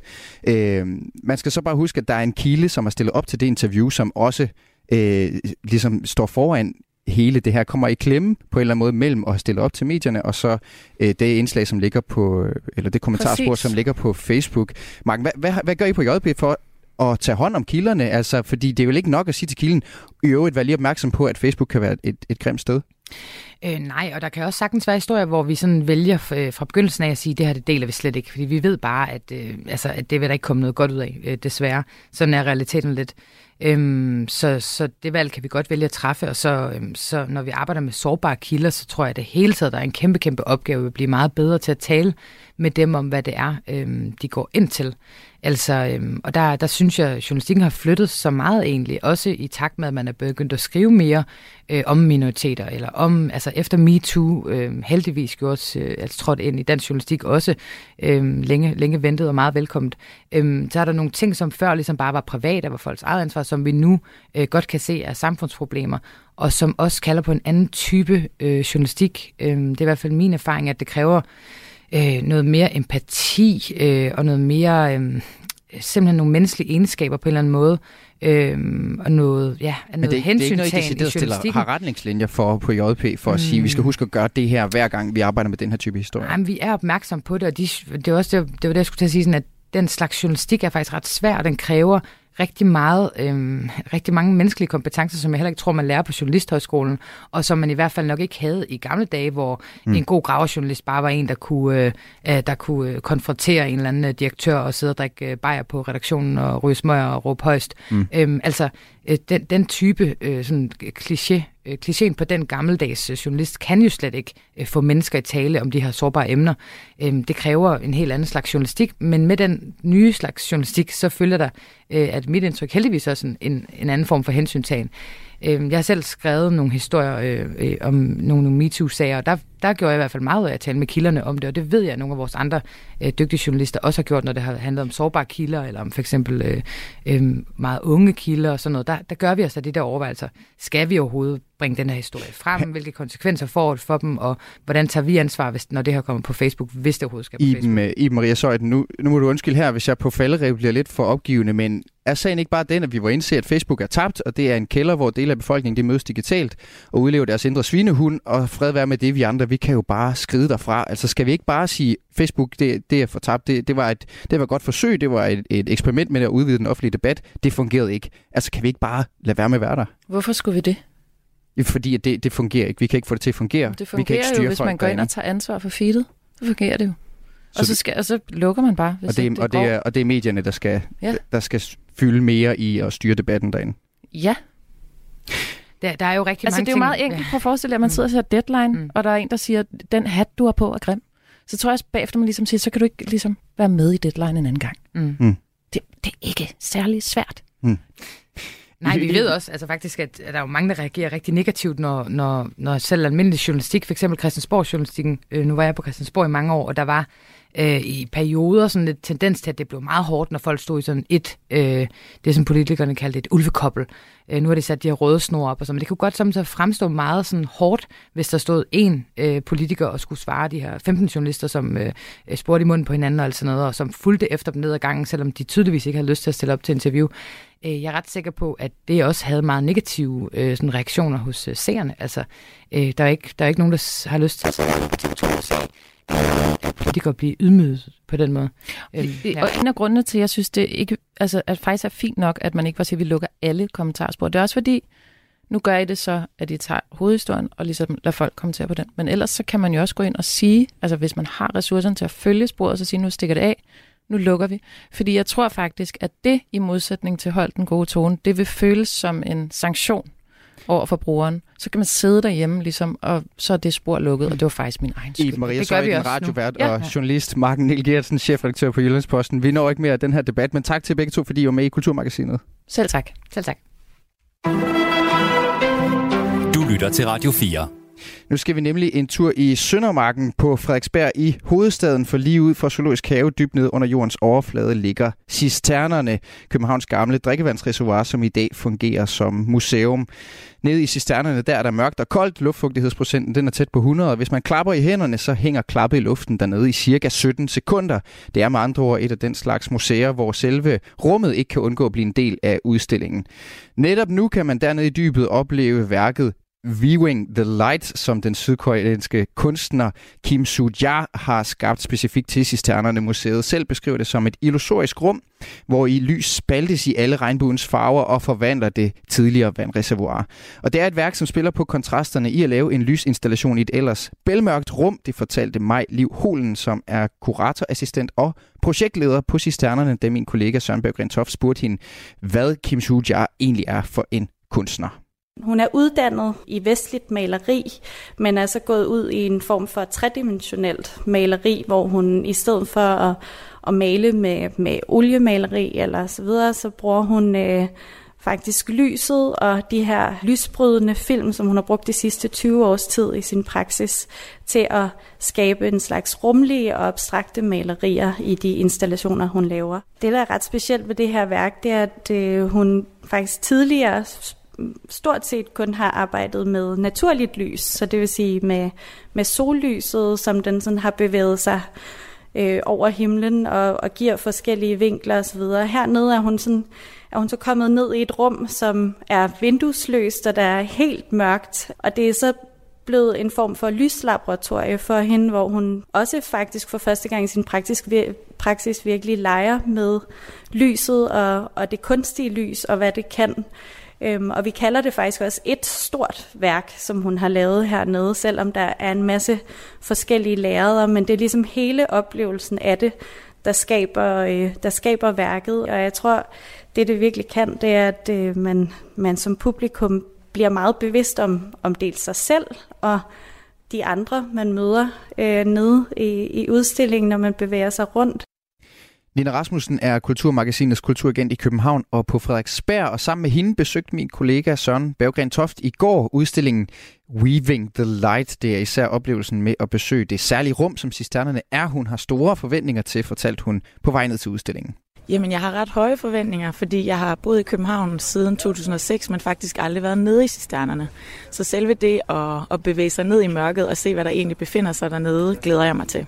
Øh, man skal så bare huske, at der er en kilde, som er stillet op til det interview, som også øh, ligesom står foran hele det her kommer i klemme på en eller anden måde mellem at stille op til medierne, og så øh, det indslag, som ligger på, eller det kommentarspor, Præcis. som ligger på Facebook. Mark, hvad, hvad, hvad gør I på JP for at tage hånd om kilderne? Altså, fordi det er vel ikke nok at sige til kilden, i øvrigt vær lige opmærksom på, at Facebook kan være et, et grimt sted. Øh, nej, og der kan også sagtens være historier, hvor vi sådan vælger øh, fra begyndelsen af at sige, at det her det deler vi slet ikke, fordi vi ved bare, at, øh, altså, at det vil der ikke komme noget godt ud af, øh, desværre. Sådan er realiteten lidt. Øhm, så, så det valg kan vi godt vælge at træffe, og så, øhm, så når vi arbejder med sårbare kilder, så tror jeg, at det hele taget der er en kæmpe, kæmpe opgave at blive meget bedre til at tale med dem om, hvad det er, øhm, de går ind til. Altså, øhm, og der, der synes jeg, at journalistikken har flyttet så meget egentlig, også i takt med, at man er begyndt at skrive mere øh, om minoriteter, eller om, altså efter MeToo øh, heldigvis gjort, øh, altså trådt ind i dansk journalistik også, øh, længe, længe ventet og meget velkomment, øh, så er der nogle ting, som før ligesom bare var private, var folks eget ansvar, som vi nu øh, godt kan se er samfundsproblemer, og som også kalder på en anden type øh, journalistik. Øh, det er i hvert fald min erfaring, at det kræver øh, noget mere empati øh, og noget mere, øh, simpelthen nogle menneskelige egenskaber på en eller anden måde, øh, og noget, ja, noget Men det, det er ikke noget, I stiller, har retningslinjer for på JP, for at mm. sige, at vi skal mm. huske at gøre det her, hver gang vi arbejder med den her type historie? Jamen, vi er opmærksom på det, og de, det, er også det, det var det, jeg skulle til at sige, sådan, at den slags journalistik er faktisk ret svær, og den kræver rigtig meget, øh, rigtig mange menneskelige kompetencer, som jeg heller ikke tror, man lærer på Journalisthøjskolen, og som man i hvert fald nok ikke havde i gamle dage, hvor mm. en god gravejournalist bare var en, der kunne, øh, der kunne øh, konfrontere en eller anden øh, direktør og sidde og drikke øh, bajer på redaktionen og ryge smøger og råbe højst. Mm. Øh, altså, øh, den, den type øh, sådan kliché øh, klichéen på den gammeldags øh, journalist kan jo slet ikke øh, få mennesker i tale om de her sårbare emner. Øh, det kræver en helt anden slags journalistik, men med den nye slags journalistik, så følger der, øh, at mit indtryk heldigvis også en, en, en anden form for hensyntagen. Øh, jeg har selv skrevet nogle historier øh, øh, om nogle MeToo-sager, og der, der gjorde jeg i hvert fald meget af at tale med kilderne om det, og det ved jeg, at nogle af vores andre øh, dygtige journalister også har gjort, når det har handlet om sårbare kilder, eller om for eksempel øh, øh, meget unge kilder og sådan noget. Der, der gør vi os af de der overvejelser. Skal vi overhovedet bringe den her historie frem? Hvilke konsekvenser får det for dem, og hvordan tager vi ansvar, hvis, når det her kommer på Facebook, hvis det overhovedet skal på Iben, Facebook? Iben Maria Søjden, nu, nu må du undskylde her, hvis jeg på falderev bliver lidt for opgivende, men er sagen ikke bare den, at vi var indse, at Facebook er tabt, og det er en kælder, hvor dele af befolkningen de mødes digitalt og udlever deres indre svinehund, og fred være med det, vi andre, vi kan jo bare skride derfra. Altså skal vi ikke bare sige, Facebook, det, det er for tabt, det, det, var et, det var et godt forsøg, det var et, et eksperiment med at udvide den offentlige debat, det fungerede ikke. Altså kan vi ikke bare lade være med at være der? Hvorfor skulle vi det? Fordi det, det fungerer ikke. Vi kan ikke få det til at fungere. Det fungerer vi kan ikke styre jo, hvis man går ind og tager ansvar for feedet. Så fungerer det jo. Så og, så skal, og så lukker man bare, hvis og det, det, og, det er, og det er medierne, der skal, ja. der skal fylde mere i at styre debatten derinde. Ja. Der, der er jo rigtig altså, mange det er jo meget ting. enkelt. Prøv at forestille at man sidder og ser deadline, mm. og der er en, der siger, den hat, du har på, er grim. Så tror jeg også bagefter, man ligesom siger, så kan du ikke ligesom være med i deadline en anden gang. Mm. Mm. Det, det er ikke særlig svært. Mm. Nej, vi ved også altså faktisk, at der er jo mange, der reagerer rigtig negativt, når, når, når selv almindelig journalistik, f.eks. Christiansborg-journalistikken, øh, nu var jeg på Christiansborg i mange år, og der var øh, i perioder sådan en tendens til, at det blev meget hårdt, når folk stod i sådan et, øh, det som politikerne kaldte et ulvekobbel. Øh, nu har de sat de her røde snor op og så, men det kunne godt samtidig fremstå meget sådan hårdt, hvis der stod en øh, politiker og skulle svare de her 15 journalister, som øh, spurgte i munden på hinanden og alt sådan noget, og som fulgte efter dem ned ad gangen, selvom de tydeligvis ikke havde lyst til at stille op til interview. Øh, jeg er ret sikker på, at det også havde meget negative øh, sådan reaktioner hos øh, seerne. Altså, øh, der, er ikke, der er ikke nogen, der har lyst til at se at politikere blive ydmyget på den måde. Øh, ja. Og en af grundene til, at jeg synes, det ikke, altså, at faktisk er fint nok, at man ikke bare siger, at vi lukker alle kommentarspor. Det er også fordi, nu gør I det så, at I tager hovedhistorien og ligesom lader folk kommentere på den. Men ellers så kan man jo også gå ind og sige, altså hvis man har ressourcerne til at følge sporet, så sige, nu stikker det af, nu lukker vi. Fordi jeg tror faktisk, at det i modsætning til hold den gode tone, det vil føles som en sanktion over for brugeren. Så kan man sidde derhjemme, ligesom, og så er det spor lukket, og det var faktisk min egen skyld. Eve Maria det gør vi Søjden, også radiovært nu. og journalist, Marken Niel Gertsen, chefredaktør på Jyllandsposten. Vi når ikke mere af den her debat, men tak til begge to, fordi I var med i Kulturmagasinet. Selv tak. Selv tak. Du lytter til Radio 4. Nu skal vi nemlig en tur i Søndermarken på Frederiksberg i hovedstaden, for lige ud fra Zoologisk Have, dybt ned under jordens overflade, ligger Cisternerne, Københavns gamle drikkevandsreservoir, som i dag fungerer som museum. Nede i cisternerne, der er der mørkt og koldt. Luftfugtighedsprocenten den er tæt på 100, og hvis man klapper i hænderne, så hænger klappet i luften dernede i cirka 17 sekunder. Det er med andre ord et af den slags museer, hvor selve rummet ikke kan undgå at blive en del af udstillingen. Netop nu kan man dernede i dybet opleve værket Viewing the Light, som den sydkoreanske kunstner Kim Soo-ja har skabt specifikt til Cisternerne Museet. Selv beskriver det som et illusorisk rum, hvor i lys spaltes i alle regnbuens farver og forvandler det tidligere vandreservoir. Og det er et værk, som spiller på kontrasterne i at lave en lysinstallation i et ellers bælmørkt rum, det fortalte mig Liv Holen, som er kuratorassistent og projektleder på Cisternerne, da min kollega Søren Berggren spurgte hende, hvad Kim Soo-ja egentlig er for en kunstner. Hun er uddannet i vestligt maleri, men er så gået ud i en form for tredimensionelt maleri, hvor hun i stedet for at, at male med, med oliemaleri eller så videre, så bruger hun øh, faktisk lyset og de her lysbrydende film, som hun har brugt de sidste 20 års tid i sin praksis, til at skabe en slags rumlige og abstrakte malerier i de installationer, hun laver. Det, der er ret specielt ved det her værk, det er, at øh, hun faktisk tidligere stort set kun har arbejdet med naturligt lys, så det vil sige med, med sollyset, som den sådan har bevæget sig øh, over himlen og, og giver forskellige vinkler osv. Hernede er hun, sådan, er hun så kommet ned i et rum, som er vinduesløst, og der er helt mørkt, og det er så blevet en form for lyslaboratorie for hende, hvor hun også faktisk for første gang i sin praktisk, praksis virkelig leger med lyset og, og det kunstige lys og hvad det kan. Øhm, og vi kalder det faktisk også et stort værk, som hun har lavet hernede, selvom der er en masse forskellige lærreder, men det er ligesom hele oplevelsen af det, der skaber, øh, der skaber værket. Og jeg tror, det det virkelig kan, det er, at øh, man, man som publikum bliver meget bevidst om, om dels sig selv og de andre, man møder øh, nede i, i udstillingen, når man bevæger sig rundt. Nina Rasmussen er Kulturmagasinets kulturagent i København og på Frederiksberg, og sammen med hende besøgte min kollega Søren Berggren Toft i går udstillingen Weaving the Light. Det er især oplevelsen med at besøge det særlige rum, som cisternerne er. Hun har store forventninger til, fortalte hun på vej ned til udstillingen. Jamen, jeg har ret høje forventninger, fordi jeg har boet i København siden 2006, men faktisk aldrig været nede i cisternerne. Så selve det at, at bevæge sig ned i mørket og se, hvad der egentlig befinder sig dernede, glæder jeg mig til.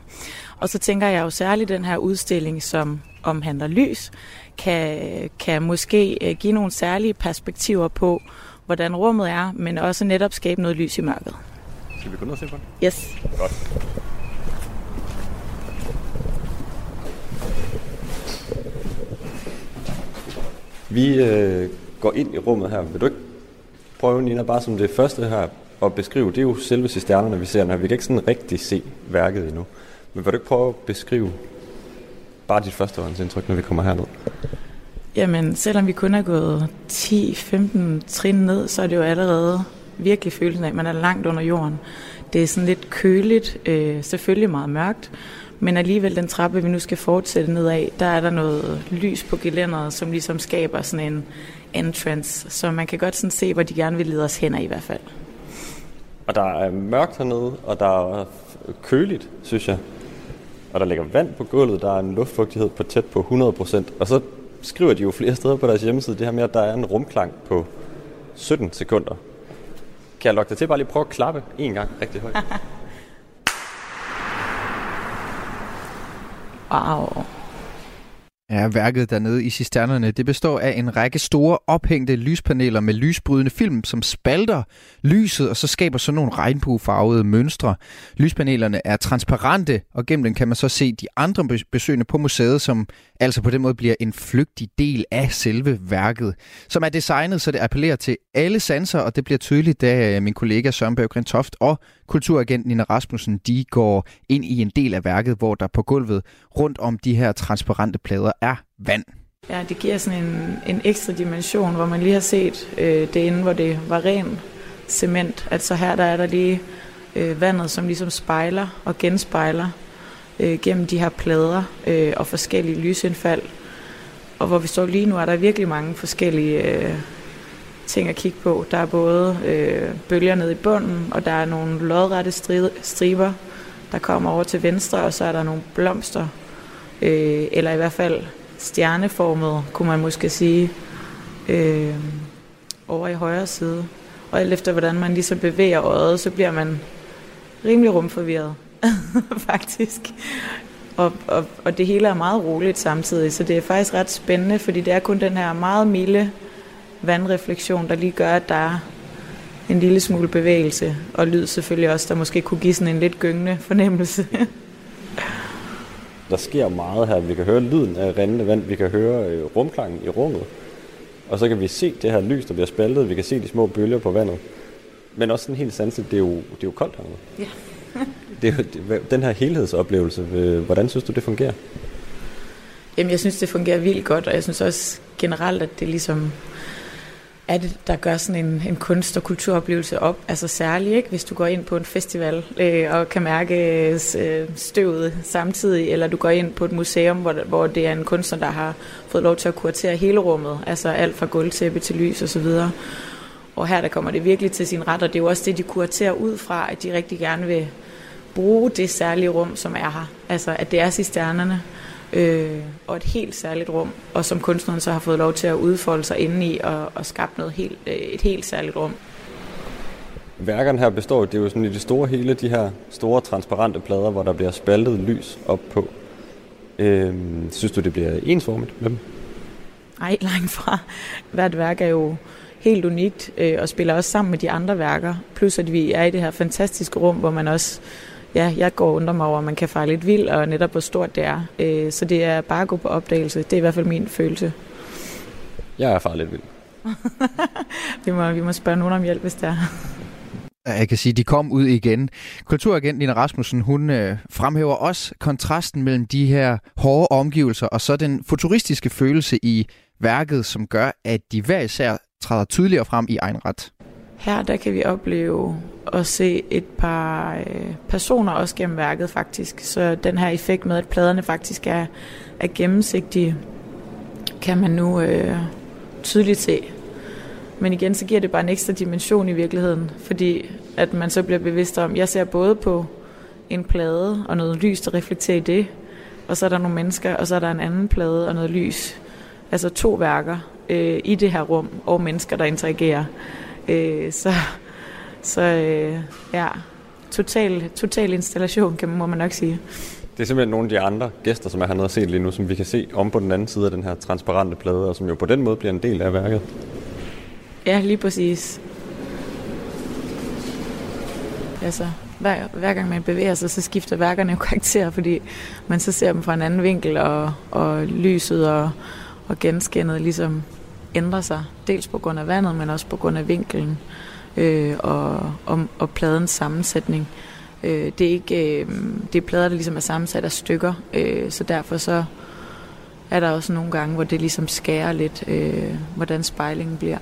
Og så tænker jeg jo særligt den her udstilling, som omhandler lys, kan, kan måske øh, give nogle særlige perspektiver på, hvordan rummet er, men også netop skabe noget lys i mørket. Skal vi gå ned og se på det? Yes. Godt. Vi øh, går ind i rummet her. Vil du ikke prøve, Nina, bare som det første her at beskrive? Det er jo selve cisternerne, vi ser her. Vi kan ikke sådan rigtig se værket endnu. Men vil du ikke prøve at beskrive bare dit førstehåndsindtryk, når vi kommer herned? Jamen, selvom vi kun er gået 10-15 trin ned, så er det jo allerede virkelig følelsen af, at man er langt under jorden. Det er sådan lidt køligt, øh, selvfølgelig meget mørkt, men alligevel den trappe, vi nu skal fortsætte nedad, der er der noget lys på gelænderet, som ligesom skaber sådan en entrance, så man kan godt sådan se, hvor de gerne vil lede os hen i hvert fald. Og der er mørkt hernede, og der er køligt, synes jeg. Og der ligger vand på gulvet, der er en luftfugtighed på tæt på 100%. Og så skriver de jo flere steder på deres hjemmeside det her med, at der er en rumklang på 17 sekunder. Kan jeg lokke dig til bare lige prøve at klappe en gang rigtig højt? wow. Ja, værket dernede i cisternerne, det består af en række store ophængte lyspaneler med lysbrydende film, som spalter lyset, og så skaber sådan nogle regnbuefarvede mønstre. Lyspanelerne er transparente, og gennem dem kan man så se de andre besøgende på museet, som altså på den måde bliver en flygtig del af selve værket, som er designet, så det appellerer til alle sanser, og det bliver tydeligt, da øh, min kollega Søren Berggren Toft og kulturagent Nina Rasmussen, de går ind i en del af værket, hvor der på gulvet rundt om de her transparente plader er vand. Ja, det giver sådan en, en ekstra dimension, hvor man lige har set øh, det inde, hvor det var ren cement. Altså her der er der lige øh, vandet, som ligesom spejler og genspejler øh, gennem de her plader øh, og forskellige lysindfald. Og hvor vi står lige nu, er der virkelig mange forskellige øh, ting at kigge på. Der er både øh, bølger nede i bunden, og der er nogle lodrette striber, der kommer over til venstre, og så er der nogle blomster, øh, eller i hvert fald stjerneformet, kunne man måske sige, øh, over i højre side. Og alt efter hvordan man ligesom bevæger øjet, så bliver man rimelig rumforvirret, faktisk. Og, og, og det hele er meget roligt samtidig, så det er faktisk ret spændende, fordi det er kun den her meget milde vandreflektion, der lige gør, at der er en lille smule bevægelse, og lyd selvfølgelig også, der måske kunne give sådan en lidt gyngende fornemmelse. der sker meget her. Vi kan høre lyden af rendende vand, vi kan høre øh, rumklangen i rummet, og så kan vi se det her lys, der bliver spaltet, vi kan se de små bølger på vandet. Men også sådan helt sanset, det er jo, det er jo koldt hernede. Ja. det er jo, det, den her helhedsoplevelse, hvordan synes du, det fungerer? Jamen, jeg synes, det fungerer vildt godt, og jeg synes også generelt, at det ligesom er det, der gør sådan en, en kunst- og kulturoplevelse op? Altså særligt, ikke? hvis du går ind på en festival øh, og kan mærke øh, støvet samtidig, eller du går ind på et museum, hvor, hvor det er en kunstner, der har fået lov til at kuratere hele rummet, altså alt fra gulvtæppe til lys og så videre. Og her der kommer det virkelig til sin ret, og det er jo også det, de kuraterer ud fra, at de rigtig gerne vil bruge det særlige rum, som er her. Altså, at det er cisternerne øh, og et helt særligt rum, og som kunstneren så har fået lov til at udfolde sig inde i og, og skabe noget helt, øh, et helt særligt rum. Værkerne her består, det er jo sådan i det store hele, de her store transparente plader, hvor der bliver spaltet lys op på. Øh, synes du, det bliver ensformigt med dem? Nej, langt fra. Hvert værk er jo helt unikt øh, og spiller også sammen med de andre værker. Plus at vi er i det her fantastiske rum, hvor man også ja, jeg går og undrer mig over, at man kan fare lidt vild, og netop hvor stort det er. Øh, så det er bare at gå på opdagelse. Det er i hvert fald min følelse. Jeg er far lidt vild. vi, må, vi må spørge nogen om hjælp, hvis det er. Jeg kan sige, at de kom ud igen. Kulturagent Nina Rasmussen, hun øh, fremhæver også kontrasten mellem de her hårde omgivelser og så den futuristiske følelse i værket, som gør, at de hver især træder tydeligere frem i egen ret. Her der kan vi opleve at se et par øh, personer også gennem værket faktisk. Så den her effekt med, at pladerne faktisk er, er gennemsigtige, kan man nu øh, tydeligt se. Men igen, så giver det bare en ekstra dimension i virkeligheden, fordi at man så bliver bevidst om, jeg ser både på en plade og noget lys, der reflekterer i det, og så er der nogle mennesker, og så er der en anden plade og noget lys. Altså to værker øh, i det her rum, og mennesker, der interagerer. Øh, så så øh, ja, total, total installation, kan, må man nok sige. Det er simpelthen nogle af de andre gæster, som er hernede og set lige nu, som vi kan se om på den anden side af den her transparente plade, og som jo på den måde bliver en del af værket. Ja, lige præcis. Altså, hver, hver gang man bevæger sig, så skifter værkerne jo karakter, fordi man så ser dem fra en anden vinkel, og, og lyset og, og genskinnet ligesom ændrer sig. Dels på grund af vandet, men også på grund af vinkelen øh, og, og, og pladens sammensætning. Øh, det, er ikke, øh, det er plader, der ligesom er sammensat af stykker, øh, så derfor så er der også nogle gange, hvor det ligesom skærer lidt, øh, hvordan spejlingen bliver.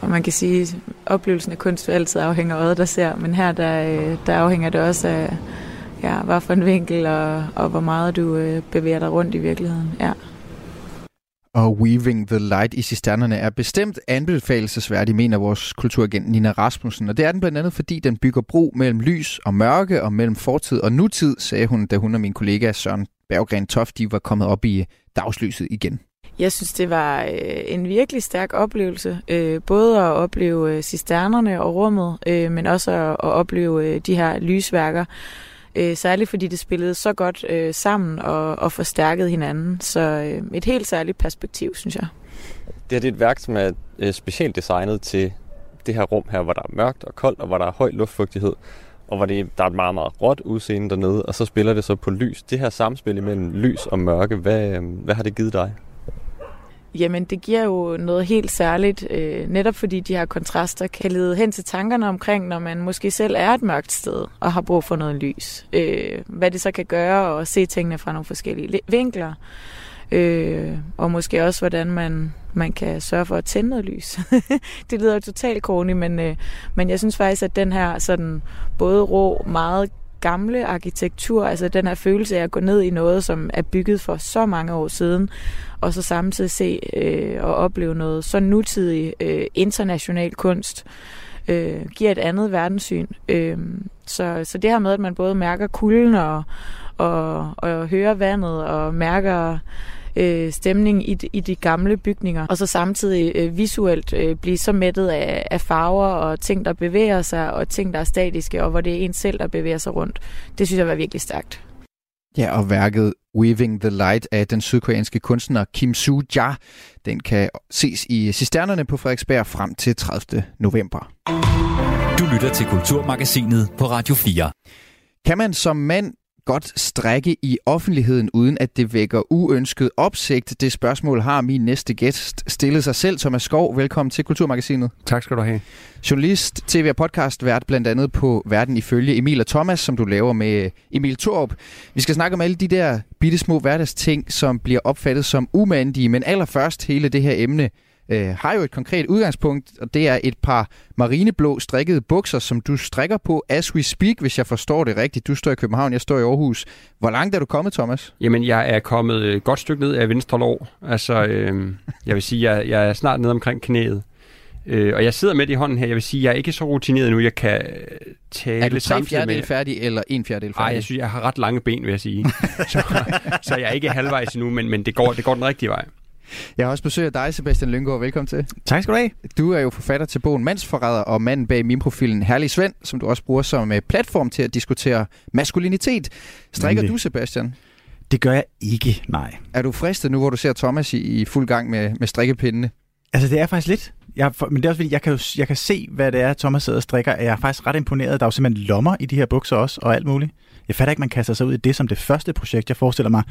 Og man kan sige, at oplevelsen af kunst altid afhænger af øjet, der ser, men her der, øh, der afhænger det også af, ja, hvad for en vinkel og, og hvor meget du øh, bevæger dig rundt i virkeligheden. Ja. Og Weaving the Light i cisternerne er bestemt anbefalesværdig, mener vores kulturagent Nina Rasmussen. Og det er den blandt andet, fordi den bygger bro mellem lys og mørke og mellem fortid og nutid, sagde hun, da hun og min kollega Søren Berggren Toft, de var kommet op i dagslyset igen. Jeg synes, det var øh, en virkelig stærk oplevelse. Øh, både at opleve øh, cisternerne og rummet, men også at, opleve de her lysværker. Øh, særligt fordi det spillede så godt øh, sammen og, og forstærkede hinanden. Så øh, et helt særligt perspektiv, synes jeg. Det, her, det er et værk, som er øh, specielt designet til det her rum her, hvor der er mørkt og koldt, og hvor der er høj luftfugtighed, og hvor det, der er et meget, meget råt udseende dernede, og så spiller det så på lys. Det her samspil mellem lys og mørke, hvad, øh, hvad har det givet dig? Jamen, det giver jo noget helt særligt, øh, netop fordi de her kontraster kan lede hen til tankerne omkring, når man måske selv er et mørkt sted og har brug for noget lys. Øh, hvad det så kan gøre og se tingene fra nogle forskellige vinkler. Øh, og måske også, hvordan man, man kan sørge for at tænde noget lys. det lyder jo totalt corny, men, øh, men jeg synes faktisk, at den her sådan både rå, meget gamle arkitektur, altså den her følelse af at gå ned i noget, som er bygget for så mange år siden, og så samtidig se øh, og opleve noget så nutidig øh, international kunst, øh, giver et andet verdenssyn. Øh, så, så det her med, at man både mærker kulden og, og, og hører vandet og mærker øh, stemning i, i de gamle bygninger, og så samtidig øh, visuelt øh, blive så mættet af, af farver og ting, der bevæger sig, og ting, der er statiske, og hvor det er en selv, der bevæger sig rundt. Det synes jeg var virkelig stærkt. Ja, og værket Weaving the Light af den sydkoreanske kunstner Kim Soo Ja, den kan ses i Cisternerne på Frederiksberg frem til 30. november. Du lytter til Kulturmagasinet på Radio 4. Kan man som mand godt strække i offentligheden, uden at det vækker uønsket opsigt? Det spørgsmål har min næste gæst stillet sig selv. Thomas Skov, velkommen til Kulturmagasinet. Tak skal du have. Journalist, tv- og podcast vært blandt andet på Verden ifølge Emil og Thomas, som du laver med Emil Thorup. Vi skal snakke om alle de der bitte små hverdagsting, som bliver opfattet som umandige, men allerførst hele det her emne øh, har jo et konkret udgangspunkt, og det er et par marineblå strikkede bukser, som du strikker på as we speak, hvis jeg forstår det rigtigt. Du står i København, jeg står i Aarhus. Hvor langt er du kommet, Thomas? Jamen, jeg er kommet et godt stykke ned af venstre lår. Altså, øh, jeg vil sige, jeg, jeg er snart nede omkring knæet. Øh, og jeg sidder med det i hånden her. Jeg vil sige, jeg er ikke så rutineret nu. Jeg kan tale Er du samtidig fjerdedel med... færdig, eller en fjerdedel færdig? Nej, jeg synes, jeg har ret lange ben, vil jeg sige. så, så jeg er ikke halvvejs endnu, men, men det, går, det går den rigtige vej. Jeg har også besøg af dig, Sebastian Lyngård. Velkommen til. Tak skal du have. Du er jo forfatter til bogen Mandsforræder og manden bag mimprofilen Herlig Svend, som du også bruger som øh, platform til at diskutere maskulinitet. Strikker Nemlig. du, Sebastian? Det gør jeg ikke, nej. Er du fristet nu, hvor du ser Thomas i, i fuld gang med, med strikkepindene? Altså, det er faktisk lidt. Jeg, men det er også fordi, jeg kan, jo, jeg kan se, hvad det er, Thomas sidder og strikker. Jeg er faktisk ret imponeret. Der er jo simpelthen lommer i de her bukser også, og alt muligt. Jeg fatter ikke, man kaster sig ud i det som det første projekt. Jeg forestiller mig,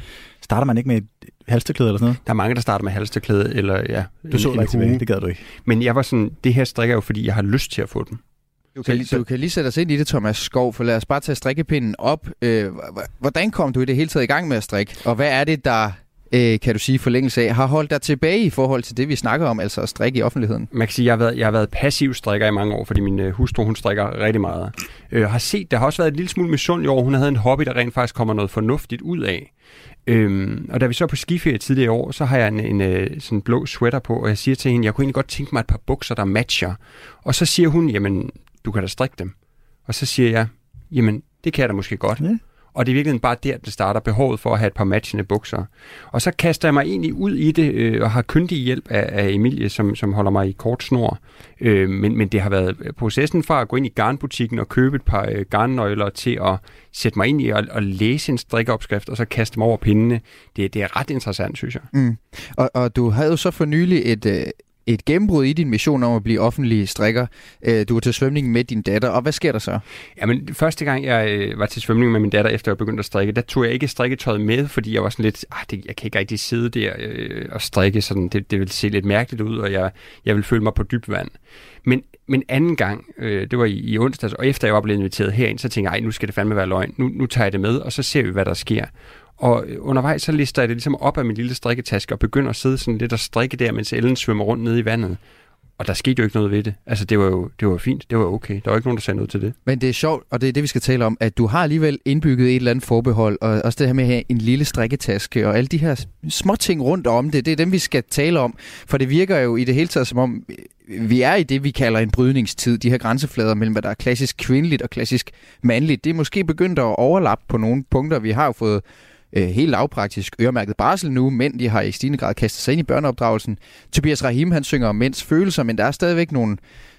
starter man ikke med et halsterklæde eller sådan noget? Der er mange, der starter med halsterklæde, eller ja, Du så en, dig en tilbage, hue. det gad du ikke. Men jeg var sådan, det her strikker jo, fordi jeg har lyst til at få dem. Du kan, Så- du kan lige sætte os ind i det, Thomas Skov, for lad os bare tage strikkepinden op. Øh, hvordan kom du i det hele taget i gang med at strikke? Og hvad er det, der, øh, kan du sige, forlængelse af, har holdt dig tilbage i forhold til det, vi snakker om, altså at strikke i offentligheden? Man kan sige, at jeg har været, jeg har været passiv strikker i mange år, fordi min øh, hustru, hun strikker rigtig meget. Øh, har set, der har også været en lille smule misund i år. Hun havde en hobby, der rent faktisk kommer noget fornuftigt ud af. Øhm, og da vi så er på skiferie tidligere i år, så har jeg en, en øh, sådan blå sweater på, og jeg siger til hende, jeg kunne egentlig godt tænke mig et par bukser, der matcher. Og så siger hun, jamen, du kan da strikke dem. Og så siger jeg, jamen, det kan jeg da måske godt. Ja. Og det er virkelig bare der, det starter behovet for at have et par matchende bukser. Og så kaster jeg mig egentlig ud i det, øh, og har kyndig hjælp af, af Emilie, som, som holder mig i kort snor. Øh, men, men det har været processen fra at gå ind i garnbutikken og købe et par øh, garnnøgler til at sætte mig ind i at, at læse en strikkeopskrift, og så kaste mig over pindene. Det, det er ret interessant, synes jeg. Mm. Og, og du havde jo så for nylig et, øh, et gennembrud i din mission om at blive offentlig strikker. Øh, du var til svømning med din datter, og hvad sker der så? Jamen, første gang jeg øh, var til svømning med min datter, efter jeg begyndte at strikke, der tog jeg ikke strikketøjet med, fordi jeg var sådan lidt, ah, det, jeg kan ikke rigtig sidde der øh, og strikke, sådan, det, det vil se lidt mærkeligt ud, og jeg, jeg vil føle mig på dyb vand. Men, men anden gang, øh, det var i, i onsdags, og efter jeg var blevet inviteret herind, så tænkte jeg, ej, nu skal det fandme være løgn. Nu, nu tager jeg det med, og så ser vi, hvad der sker. Og undervejs så lister jeg det ligesom op af min lille strikketaske og begynder at sidde sådan lidt og strikke der, mens Ellen svømmer rundt nede i vandet. Og der skete jo ikke noget ved det. Altså, det var jo det var fint. Det var okay. Der var ikke nogen, der sagde noget til det. Men det er sjovt, og det er det, vi skal tale om, at du har alligevel indbygget et eller andet forbehold, og også det her med at have en lille strikketaske, og alle de her små ting rundt om det, det er dem, vi skal tale om. For det virker jo i det hele taget som om, øh, vi er i det, vi kalder en brydningstid. De her grænseflader mellem, hvad der er klassisk kvindeligt og klassisk mandligt, det er måske begyndt at overlappe på nogle punkter. Vi har jo fået øh, helt lavpraktisk øremærket barsel nu. Mænd de har i stigende grad kastet sig ind i børneopdragelsen. Tobias Rahim han synger om mænds følelser, men der er stadigvæk nogle,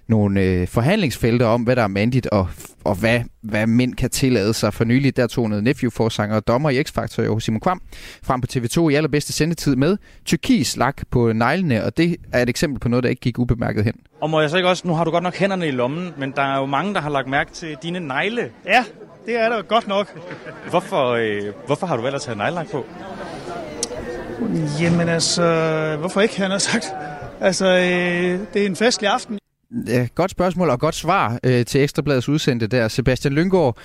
nogle øh, forhandlingsfelter om, hvad der er mandigt, og, og hvad, hvad mænd kan tillade sig. For nylig der tonede Nephew-forsanger og dommer i X-Factor, jo Simon Kvam, frem på TV2 i allerbedste sendetid med tyrkis lak på neglene, og det er et eksempel på noget, der ikke gik ubemærket hen. Og må jeg så ikke også, nu har du godt nok hænderne i lommen, men der er jo mange, der har lagt mærke til dine negle. Ja, det er der godt nok. Hvorfor, øh, hvorfor har du ellers taget neglelak på? Jamen altså, hvorfor ikke, han har sagt? Altså, øh, det er en festlig aften. Godt spørgsmål og godt svar øh, til Ekstrabladets udsendte der. Sebastian Lyngård,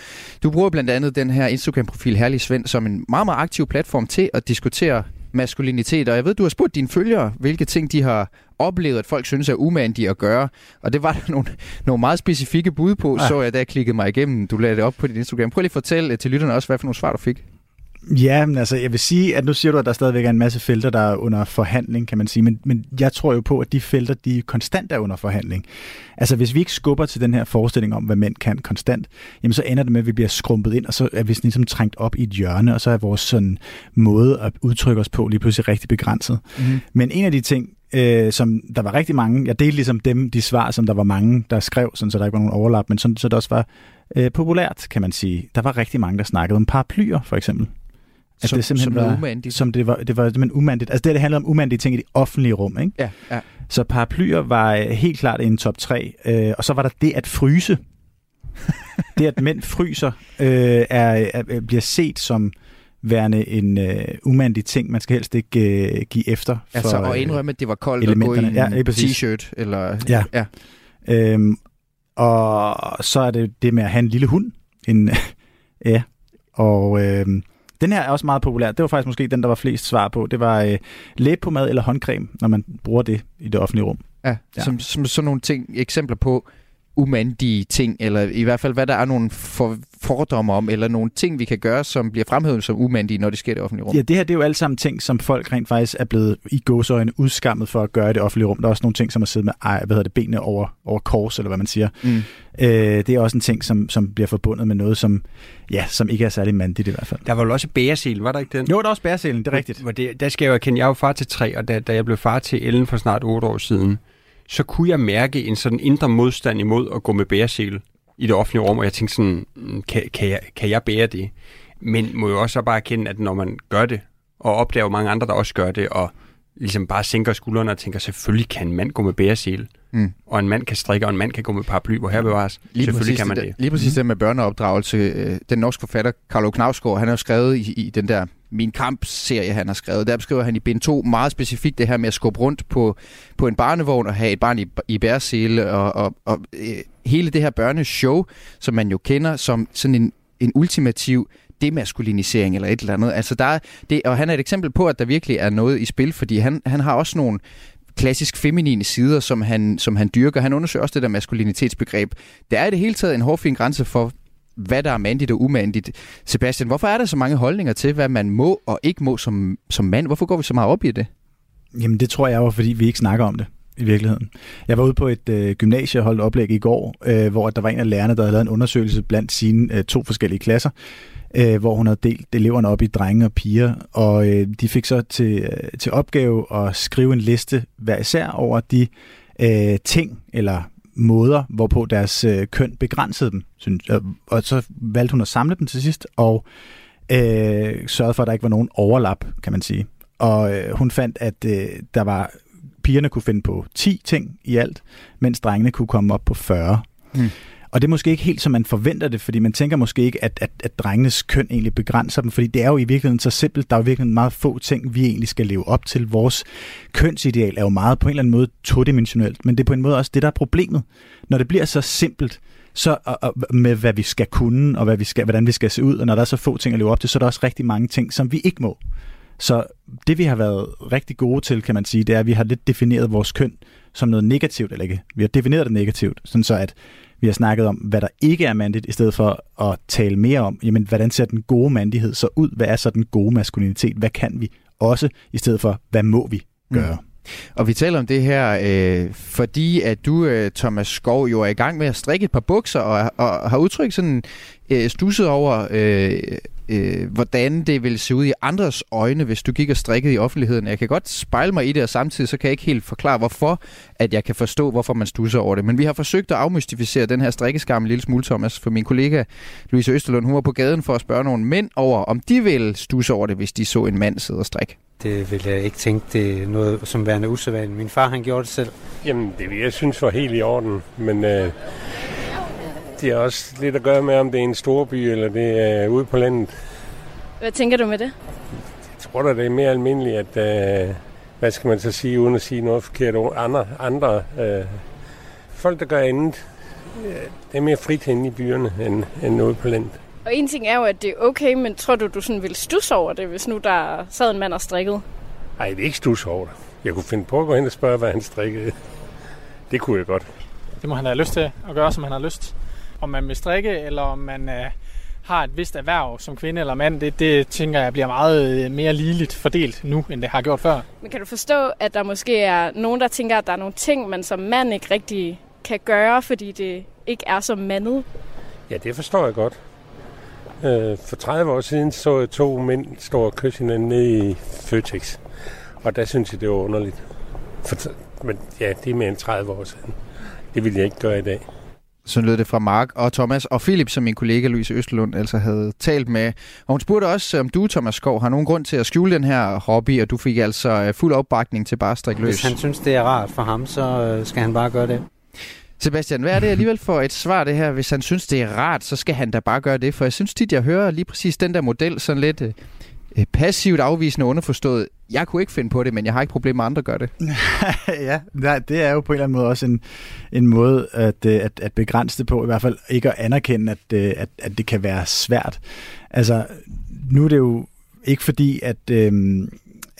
du bruger blandt andet den her Instagram-profil Herlig Svend som en meget, meget aktiv platform til at diskutere maskulinitet. Og jeg ved, du har spurgt dine følgere, hvilke ting de har oplevet, at folk synes er umandige at gøre. Og det var der nogle, nogle meget specifikke bud på, ja. så jeg da jeg klikkede mig igennem. Du lagde det op på din Instagram. Prøv lige at fortælle til lytterne også, hvad for nogle svar du fik. Ja, men altså, jeg vil sige, at nu siger du, at der stadigvæk er en masse felter, der er under forhandling, kan man sige. Men, men jeg tror jo på, at de felter, de konstant er under forhandling. Altså, hvis vi ikke skubber til den her forestilling om, hvad mænd kan konstant, jamen så ender det med, at vi bliver skrumpet ind, og så er vi sådan ligesom trængt op i et hjørne, og så er vores sådan måde at udtrykke os på lige pludselig rigtig begrænset. Mm-hmm. Men en af de ting, øh, som der var rigtig mange, jeg delte ligesom dem, de svar, som der var mange, der skrev, sådan, så der ikke var nogen overlap, men sådan, så det også var øh, populært, kan man sige. Der var rigtig mange, der snakkede om paraplyer, for eksempel. At som, det simpelthen som var, umandigt. Som det var, det var simpelthen umandigt. Altså det, det handlede om umandige ting i det offentlige rum, ikke? Ja, ja. Så paraplyer var øh, helt klart en top 3. Øh, og så var der det at fryse. det, at mænd fryser, øh, er, er, bliver set som værende en øh, umandig ting, man skal helst ikke øh, give efter. For, Altså, og øh, indrømme, at det var koldt at gå i en Ja, t-shirt. Eller, Ja. ja. Øhm, og så er det det med at have en lille hund. En, ja, og øhm, den her er også meget populær. Det var faktisk måske den, der var flest svar på. Det var øh, læbepomade eller håndcreme, når man bruger det i det offentlige rum. Ja, ja. Som, som sådan nogle ting, eksempler på umandige ting, eller i hvert fald, hvad der er nogle for, fordomme om, eller nogle ting, vi kan gøre, som bliver fremhævet som umandige, når det sker i det offentlige rum. Ja, det her det er jo alt sammen ting, som folk rent faktisk er blevet i gåsøjne udskammet for at gøre i det offentlige rum. Der er også nogle ting, som at sidde med ej, hvad hedder det, benene over, over kors, eller hvad man siger. Mm. Øh, det er også en ting, som, som bliver forbundet med noget, som, ja, som ikke er særlig mandigt i hvert fald. Der var jo også bæresel, var der ikke den? Jo, der er også bæreselen, det er rigtigt. Hvor det, der skal jeg jo erkende, jeg er jo far til tre, og da, da jeg blev far til Ellen for snart otte år siden, så kunne jeg mærke en sådan indre modstand imod at gå med bæresel i det offentlige rum, og jeg tænkte sådan, mm, kan, kan, jeg, kan jeg bære det? Men må jo også bare erkende, at når man gør det, og opdager mange andre, der også gør det, og ligesom bare sænker skuldrene og tænker, selvfølgelig kan en mand gå med bæresel, Mm. og en mand kan strikke, og en mand kan gå med paraply, hvor her bevares. Lige selvfølgelig kan man det. det. Lige præcis mm. det med børneopdragelse. øh, Den norske forfatter, Carlo Knavsgaard, han har skrevet i, i den der min Kamp-serie, han har skrevet. Der beskriver han i bind 2 meget specifikt det her med at skubbe rundt på, på en barnevogn og have et barn i, i bæresele, og, og, og øh, hele det her børneshow, som man jo kender som sådan en, en ultimativ demaskulinisering eller et eller andet. Altså der er det, og han er et eksempel på, at der virkelig er noget i spil, fordi han, han har også nogle klassisk feminine sider, som han, som han dyrker. Han undersøger også det der maskulinitetsbegreb. Der er i det hele taget en hårfin grænse for, hvad der er mandigt og umandigt. Sebastian, hvorfor er der så mange holdninger til, hvad man må og ikke må som, som mand? Hvorfor går vi så meget op i det? Jamen det tror jeg var, fordi vi ikke snakker om det i virkeligheden. Jeg var ude på et øh, gymnasie og holdt oplæg i går, øh, hvor der var en af lærerne, der havde lavet en undersøgelse blandt sine øh, to forskellige klasser, øh, hvor hun havde delt eleverne op i drenge og piger, og øh, de fik så til, øh, til opgave at skrive en liste hver især over de øh, ting eller måder, hvorpå deres øh, køn begrænsede dem. Synes, og, og så valgte hun at samle dem til sidst, og øh, sørgede for, at der ikke var nogen overlap, kan man sige. Og øh, hun fandt, at øh, der var pigerne kunne finde på 10 ting i alt, mens drengene kunne komme op på 40. Mm. Og det er måske ikke helt, som man forventer det, fordi man tænker måske ikke, at, at, at drengenes køn egentlig begrænser dem, fordi det er jo i virkeligheden så simpelt. Der er jo virkelig meget få ting, vi egentlig skal leve op til. Vores kønsideal er jo meget på en eller anden måde todimensionelt, men det er på en måde også det, der er problemet. Når det bliver så simpelt, så og, og, med hvad vi skal kunne, og hvad vi skal, hvordan vi skal se ud, og når der er så få ting at leve op til, så er der også rigtig mange ting, som vi ikke må. Så det, vi har været rigtig gode til, kan man sige, det er, at vi har lidt defineret vores køn som noget negativt, eller ikke? Vi har defineret det negativt, sådan så at vi har snakket om, hvad der ikke er mandigt, i stedet for at tale mere om, jamen, hvordan ser den gode mandighed så ud? Hvad er så den gode maskulinitet? Hvad kan vi også, i stedet for, hvad må vi gøre? Mm. Og vi taler om det her, øh, fordi at du, øh, Thomas Skov, jo er i gang med at strikke et par bukser, og, og har udtrykt sådan øh, stusset over øh, øh, hvordan det ville se ud i andres øjne, hvis du gik og strikkede i offentligheden. Jeg kan godt spejle mig i det, og samtidig så kan jeg ikke helt forklare, hvorfor at jeg kan forstå, hvorfor man stusser over det. Men vi har forsøgt at afmystificere den her strikkeskam en lille smule, Thomas, for min kollega Louise Østerlund, hun var på gaden for at spørge nogle mænd over, om de ville stusse over det, hvis de så en mand sidde og strikke. Det vil jeg ikke tænke, det er noget som værende usædvanligt. Min far, han gjorde det selv. Jamen, det vil jeg synes var helt i orden, men øh, det er også lidt at gøre med, om det er en storby eller det er ude på landet. Hvad tænker du med det? Jeg tror da, det er mere almindeligt, at, øh, hvad skal man så sige, uden at sige noget forkert andre, andre øh, folk, der gør andet, øh, det er mere frit inde i byerne, end, end ude på landet. Og en ting er jo, at det er okay, men tror du, du sådan ville stusse over det, hvis nu der sad en mand og strikkede? Nej, det er ikke stus over det. Jeg kunne finde på at gå hen og spørge, hvad han strikkede. Det kunne jeg godt. Det må han have lyst til at gøre, som han har lyst. Om man vil strikke, eller om man øh, har et vist erhverv som kvinde eller mand, det, det tænker jeg bliver meget øh, mere ligeligt fordelt nu, end det har gjort før. Men kan du forstå, at der måske er nogen, der tænker, at der er nogle ting, man som mand ikke rigtig kan gøre, fordi det ikke er så mandet? Ja, det forstår jeg godt. Øh, for 30 år siden så jeg to mænd stå og kysse hinanden nede i Føtex. Og der synes jeg, det var underligt. For, men ja, det er mere end 30 år siden. Det ville jeg ikke gøre i dag. Så lød det fra Mark og Thomas og Philip, som min kollega Louise Østlund altså havde talt med. Og hun spurgte også, om du, Thomas Skov, har nogen grund til at skjule den her hobby, og du fik altså øh, fuld opbakning til bare at strikke løs. Hvis han synes, det er rart for ham, så øh, skal han bare gøre det. Sebastian, hvad er det alligevel for et svar det her? Hvis han synes, det er rart, så skal han da bare gøre det. For jeg synes tit, jeg hører lige præcis den der model sådan lidt øh Øh, passivt afvisende underforstået. Jeg kunne ikke finde på det, men jeg har ikke problemer med, andre gør det. ja, det er jo på en eller anden måde også en, en måde at, øh, at, at begrænse det på. I hvert fald ikke at anerkende, at, øh, at, at det kan være svært. Altså, nu er det jo ikke fordi, at... Øhm,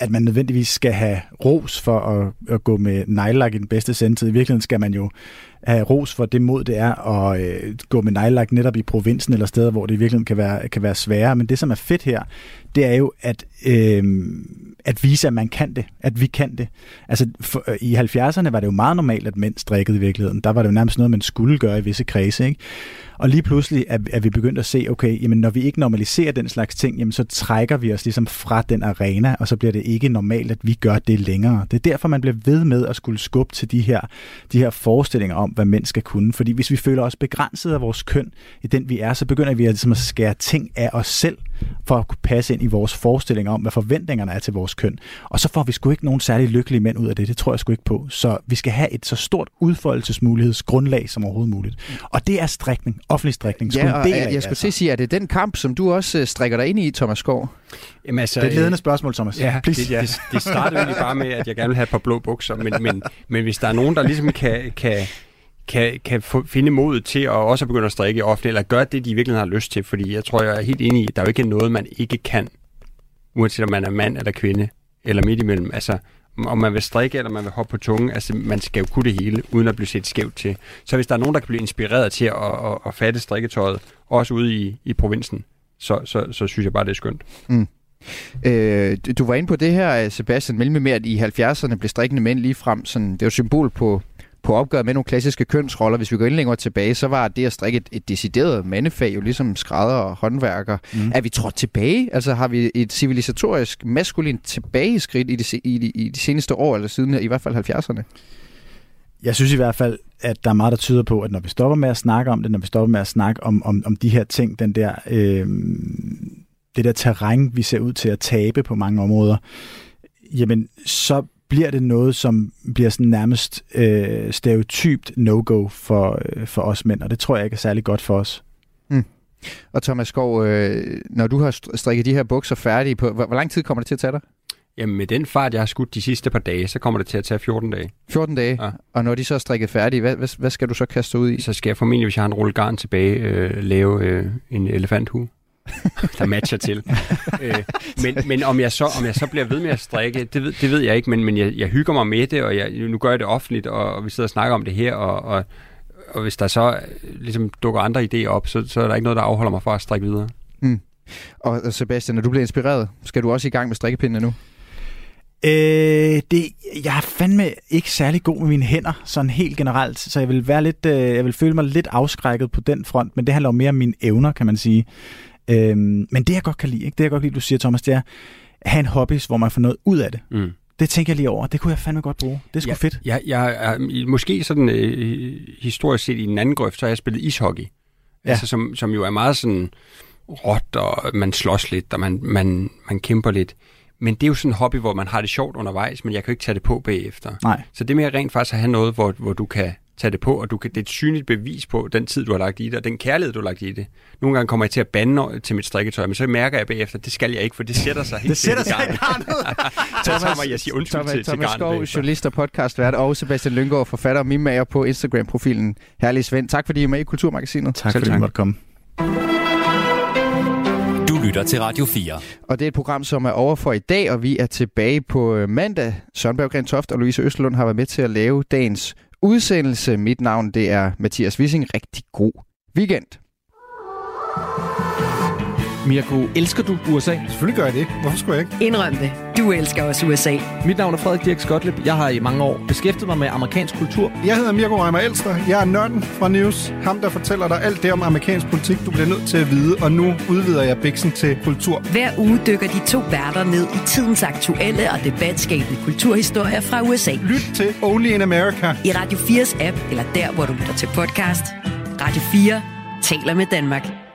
at man nødvendigvis skal have ros for at, at gå med nejlak i den bedste sendtid. I virkeligheden skal man jo have ros for det mod, det er at øh, gå med nejlak netop i provinsen eller steder, hvor det i virkeligheden kan være, kan være sværere. Men det, som er fedt her, det er jo at, øh, at vise, at man kan det, at vi kan det. Altså for, øh, i 70'erne var det jo meget normalt, at mænd strikkede i virkeligheden. Der var det jo nærmest noget, man skulle gøre i visse kredse. Ikke? Og lige pludselig er, er vi begyndt at se, okay, jamen når vi ikke normaliserer den slags ting, jamen så trækker vi os ligesom fra den arena, og så bliver det ikke normalt, at vi gør det længere. Det er derfor, man bliver ved med at skulle skubbe til de her, de her forestillinger om, hvad mænd skal kunne. Fordi hvis vi føler os begrænset af vores køn i den, vi er, så begynder vi ligesom at skære ting af os selv, for at kunne passe ind i vores forestillinger om, hvad forventningerne er til vores køn. Og så får vi sgu ikke nogen særlig lykkelige mænd ud af det. Det tror jeg sgu ikke på. Så vi skal have et så stort udfoldelsesmulighedsgrundlag som overhovedet muligt. Og det er strikning, offentlig strikning. Ja, og del af, jeg skulle altså. sige, er det den kamp, som du også øh, strikker dig ind i, Thomas Skov? Jamen, altså, det er et ledende spørgsmål, Thomas. Ja, Please. det, ja. det, det startede egentlig bare med, at jeg gerne vil have et par blå bukser, men, men, men hvis der er nogen, der ligesom kan, kan kan, kan få, finde modet til at også begynde at strikke offentligt, eller gøre det, de virkelig har lyst til. Fordi jeg tror, jeg er helt enig i, at der er jo ikke noget, man ikke kan, uanset om man er mand eller kvinde, eller midt imellem. Altså, om man vil strikke, eller man vil hoppe på tungen, altså man skal jo kunne det hele, uden at blive set skævt til. Så hvis der er nogen, der kan blive inspireret til at, at, at fatte strikketøjet, også ude i, i provinsen, så, så, så synes jeg bare, det er skønt. Mm. Øh, du var inde på det her, Sebastian Melme, med at i 70'erne blev strikkende mænd lige frem, sådan, det var symbol på, på opgøret med nogle klassiske kønsroller. Hvis vi går ind længere tilbage, så var det at strikke et, et decideret mandefag, jo ligesom skrædder og håndværker. Mm. Er vi trådt tilbage? Altså har vi et civilisatorisk maskulint tilbageskridt i de, i, de, i de seneste år, eller siden i hvert fald 70'erne? Jeg synes i hvert fald, at der er meget, der tyder på, at når vi stopper med at snakke om det, når vi stopper med at snakke om, om, om de her ting, den der, øh, det der terræn, vi ser ud til at tabe på mange områder, jamen så bliver det noget, som bliver sådan nærmest øh, stereotypt no-go for, øh, for os mænd, og det tror jeg ikke er særlig godt for os. Mm. Og Thomas Skov, øh, når du har strikket de her bukser færdige, på, hvor, hvor lang tid kommer det til at tage dig? Jamen med den fart, jeg har skudt de sidste par dage, så kommer det til at tage 14 dage. 14 dage? Ja. Og når de så er strikket færdige, hvad, hvad, hvad skal du så kaste ud i? Så skal jeg formentlig, hvis jeg har en rulle garn tilbage, øh, lave øh, en elefanthue. der matcher til. øh, men, men om jeg, så, om jeg så bliver ved med at strikke, det ved, det ved jeg ikke, men, men jeg, jeg hygger mig med det, og jeg, nu gør jeg det offentligt, og, og vi sidder og snakker om det her, og, og, og hvis der så ligesom dukker andre idéer op, så, så er der ikke noget, der afholder mig fra at strikke videre. Mm. Og Sebastian, når du bliver inspireret, skal du også i gang med strikkepindene nu? Øh, det, jeg er fandme ikke særlig god med mine hænder, sådan helt generelt, så jeg vil være lidt, øh, jeg vil føle mig lidt afskrækket på den front, men det handler jo mere om mine evner, kan man sige. Øhm, men det jeg godt kan lide, ikke? det jeg godt kan lide, du siger, Thomas, det er at have en hobby, hvor man får noget ud af det. Mm. Det tænker jeg lige over. Det kunne jeg fandme godt bruge. Det er sgu ja, fedt. Jeg, jeg er måske sådan øh, historisk set i en anden grøft, så har jeg spillet ishockey. Ja. Ja. Altså, som, som jo er meget sådan råt, og man slås lidt, og man, man, man kæmper lidt. Men det er jo sådan en hobby, hvor man har det sjovt undervejs, men jeg kan jo ikke tage det på bagefter. Nej. Så det med rent faktisk at have noget, hvor, hvor du kan tage det på, og du kan, det er et synligt bevis på den tid, du har lagt i det, og den kærlighed, du har lagt i det. Nogle gange kommer jeg til at bande til mit strikketøj, men så mærker jeg bagefter, at det skal jeg ikke, for det sætter sig helt Det sætter sig sikkert i garnet. Tager mig, jeg siger undskyld Thomas, til, til Thomas garnet Skov, journalist og podcastvært, og Sebastian Lyngård, forfatter og mimager på Instagram-profilen Herlig Svend. Tak fordi I er med i Kulturmagasinet. Tak fordi I måtte komme. Du lytter til Radio 4. Og det er et program, som er over for i dag, og vi er tilbage på øh, mandag. Søren Berggren Toft og Louise Østerlund har været med til at lave dagens udsendelse. Mit navn det er Mathias Wissing. Rigtig god weekend. Mirko, elsker du USA? Selvfølgelig gør jeg det. Hvorfor skulle jeg ikke? Indrøm det. Du elsker også USA. Mit navn er Frederik Dirk Skotlip. Jeg har i mange år beskæftiget mig med amerikansk kultur. Jeg hedder Mirko Reimer Elster. Jeg er nørden fra News. Ham, der fortæller dig alt det om amerikansk politik, du bliver nødt til at vide. Og nu udvider jeg biksen til kultur. Hver uge dykker de to værter ned i tidens aktuelle og debatskabende kulturhistorier fra USA. Lyt til Only in America. I Radio 4's app, eller der, hvor du lytter til podcast. Radio 4 taler med Danmark.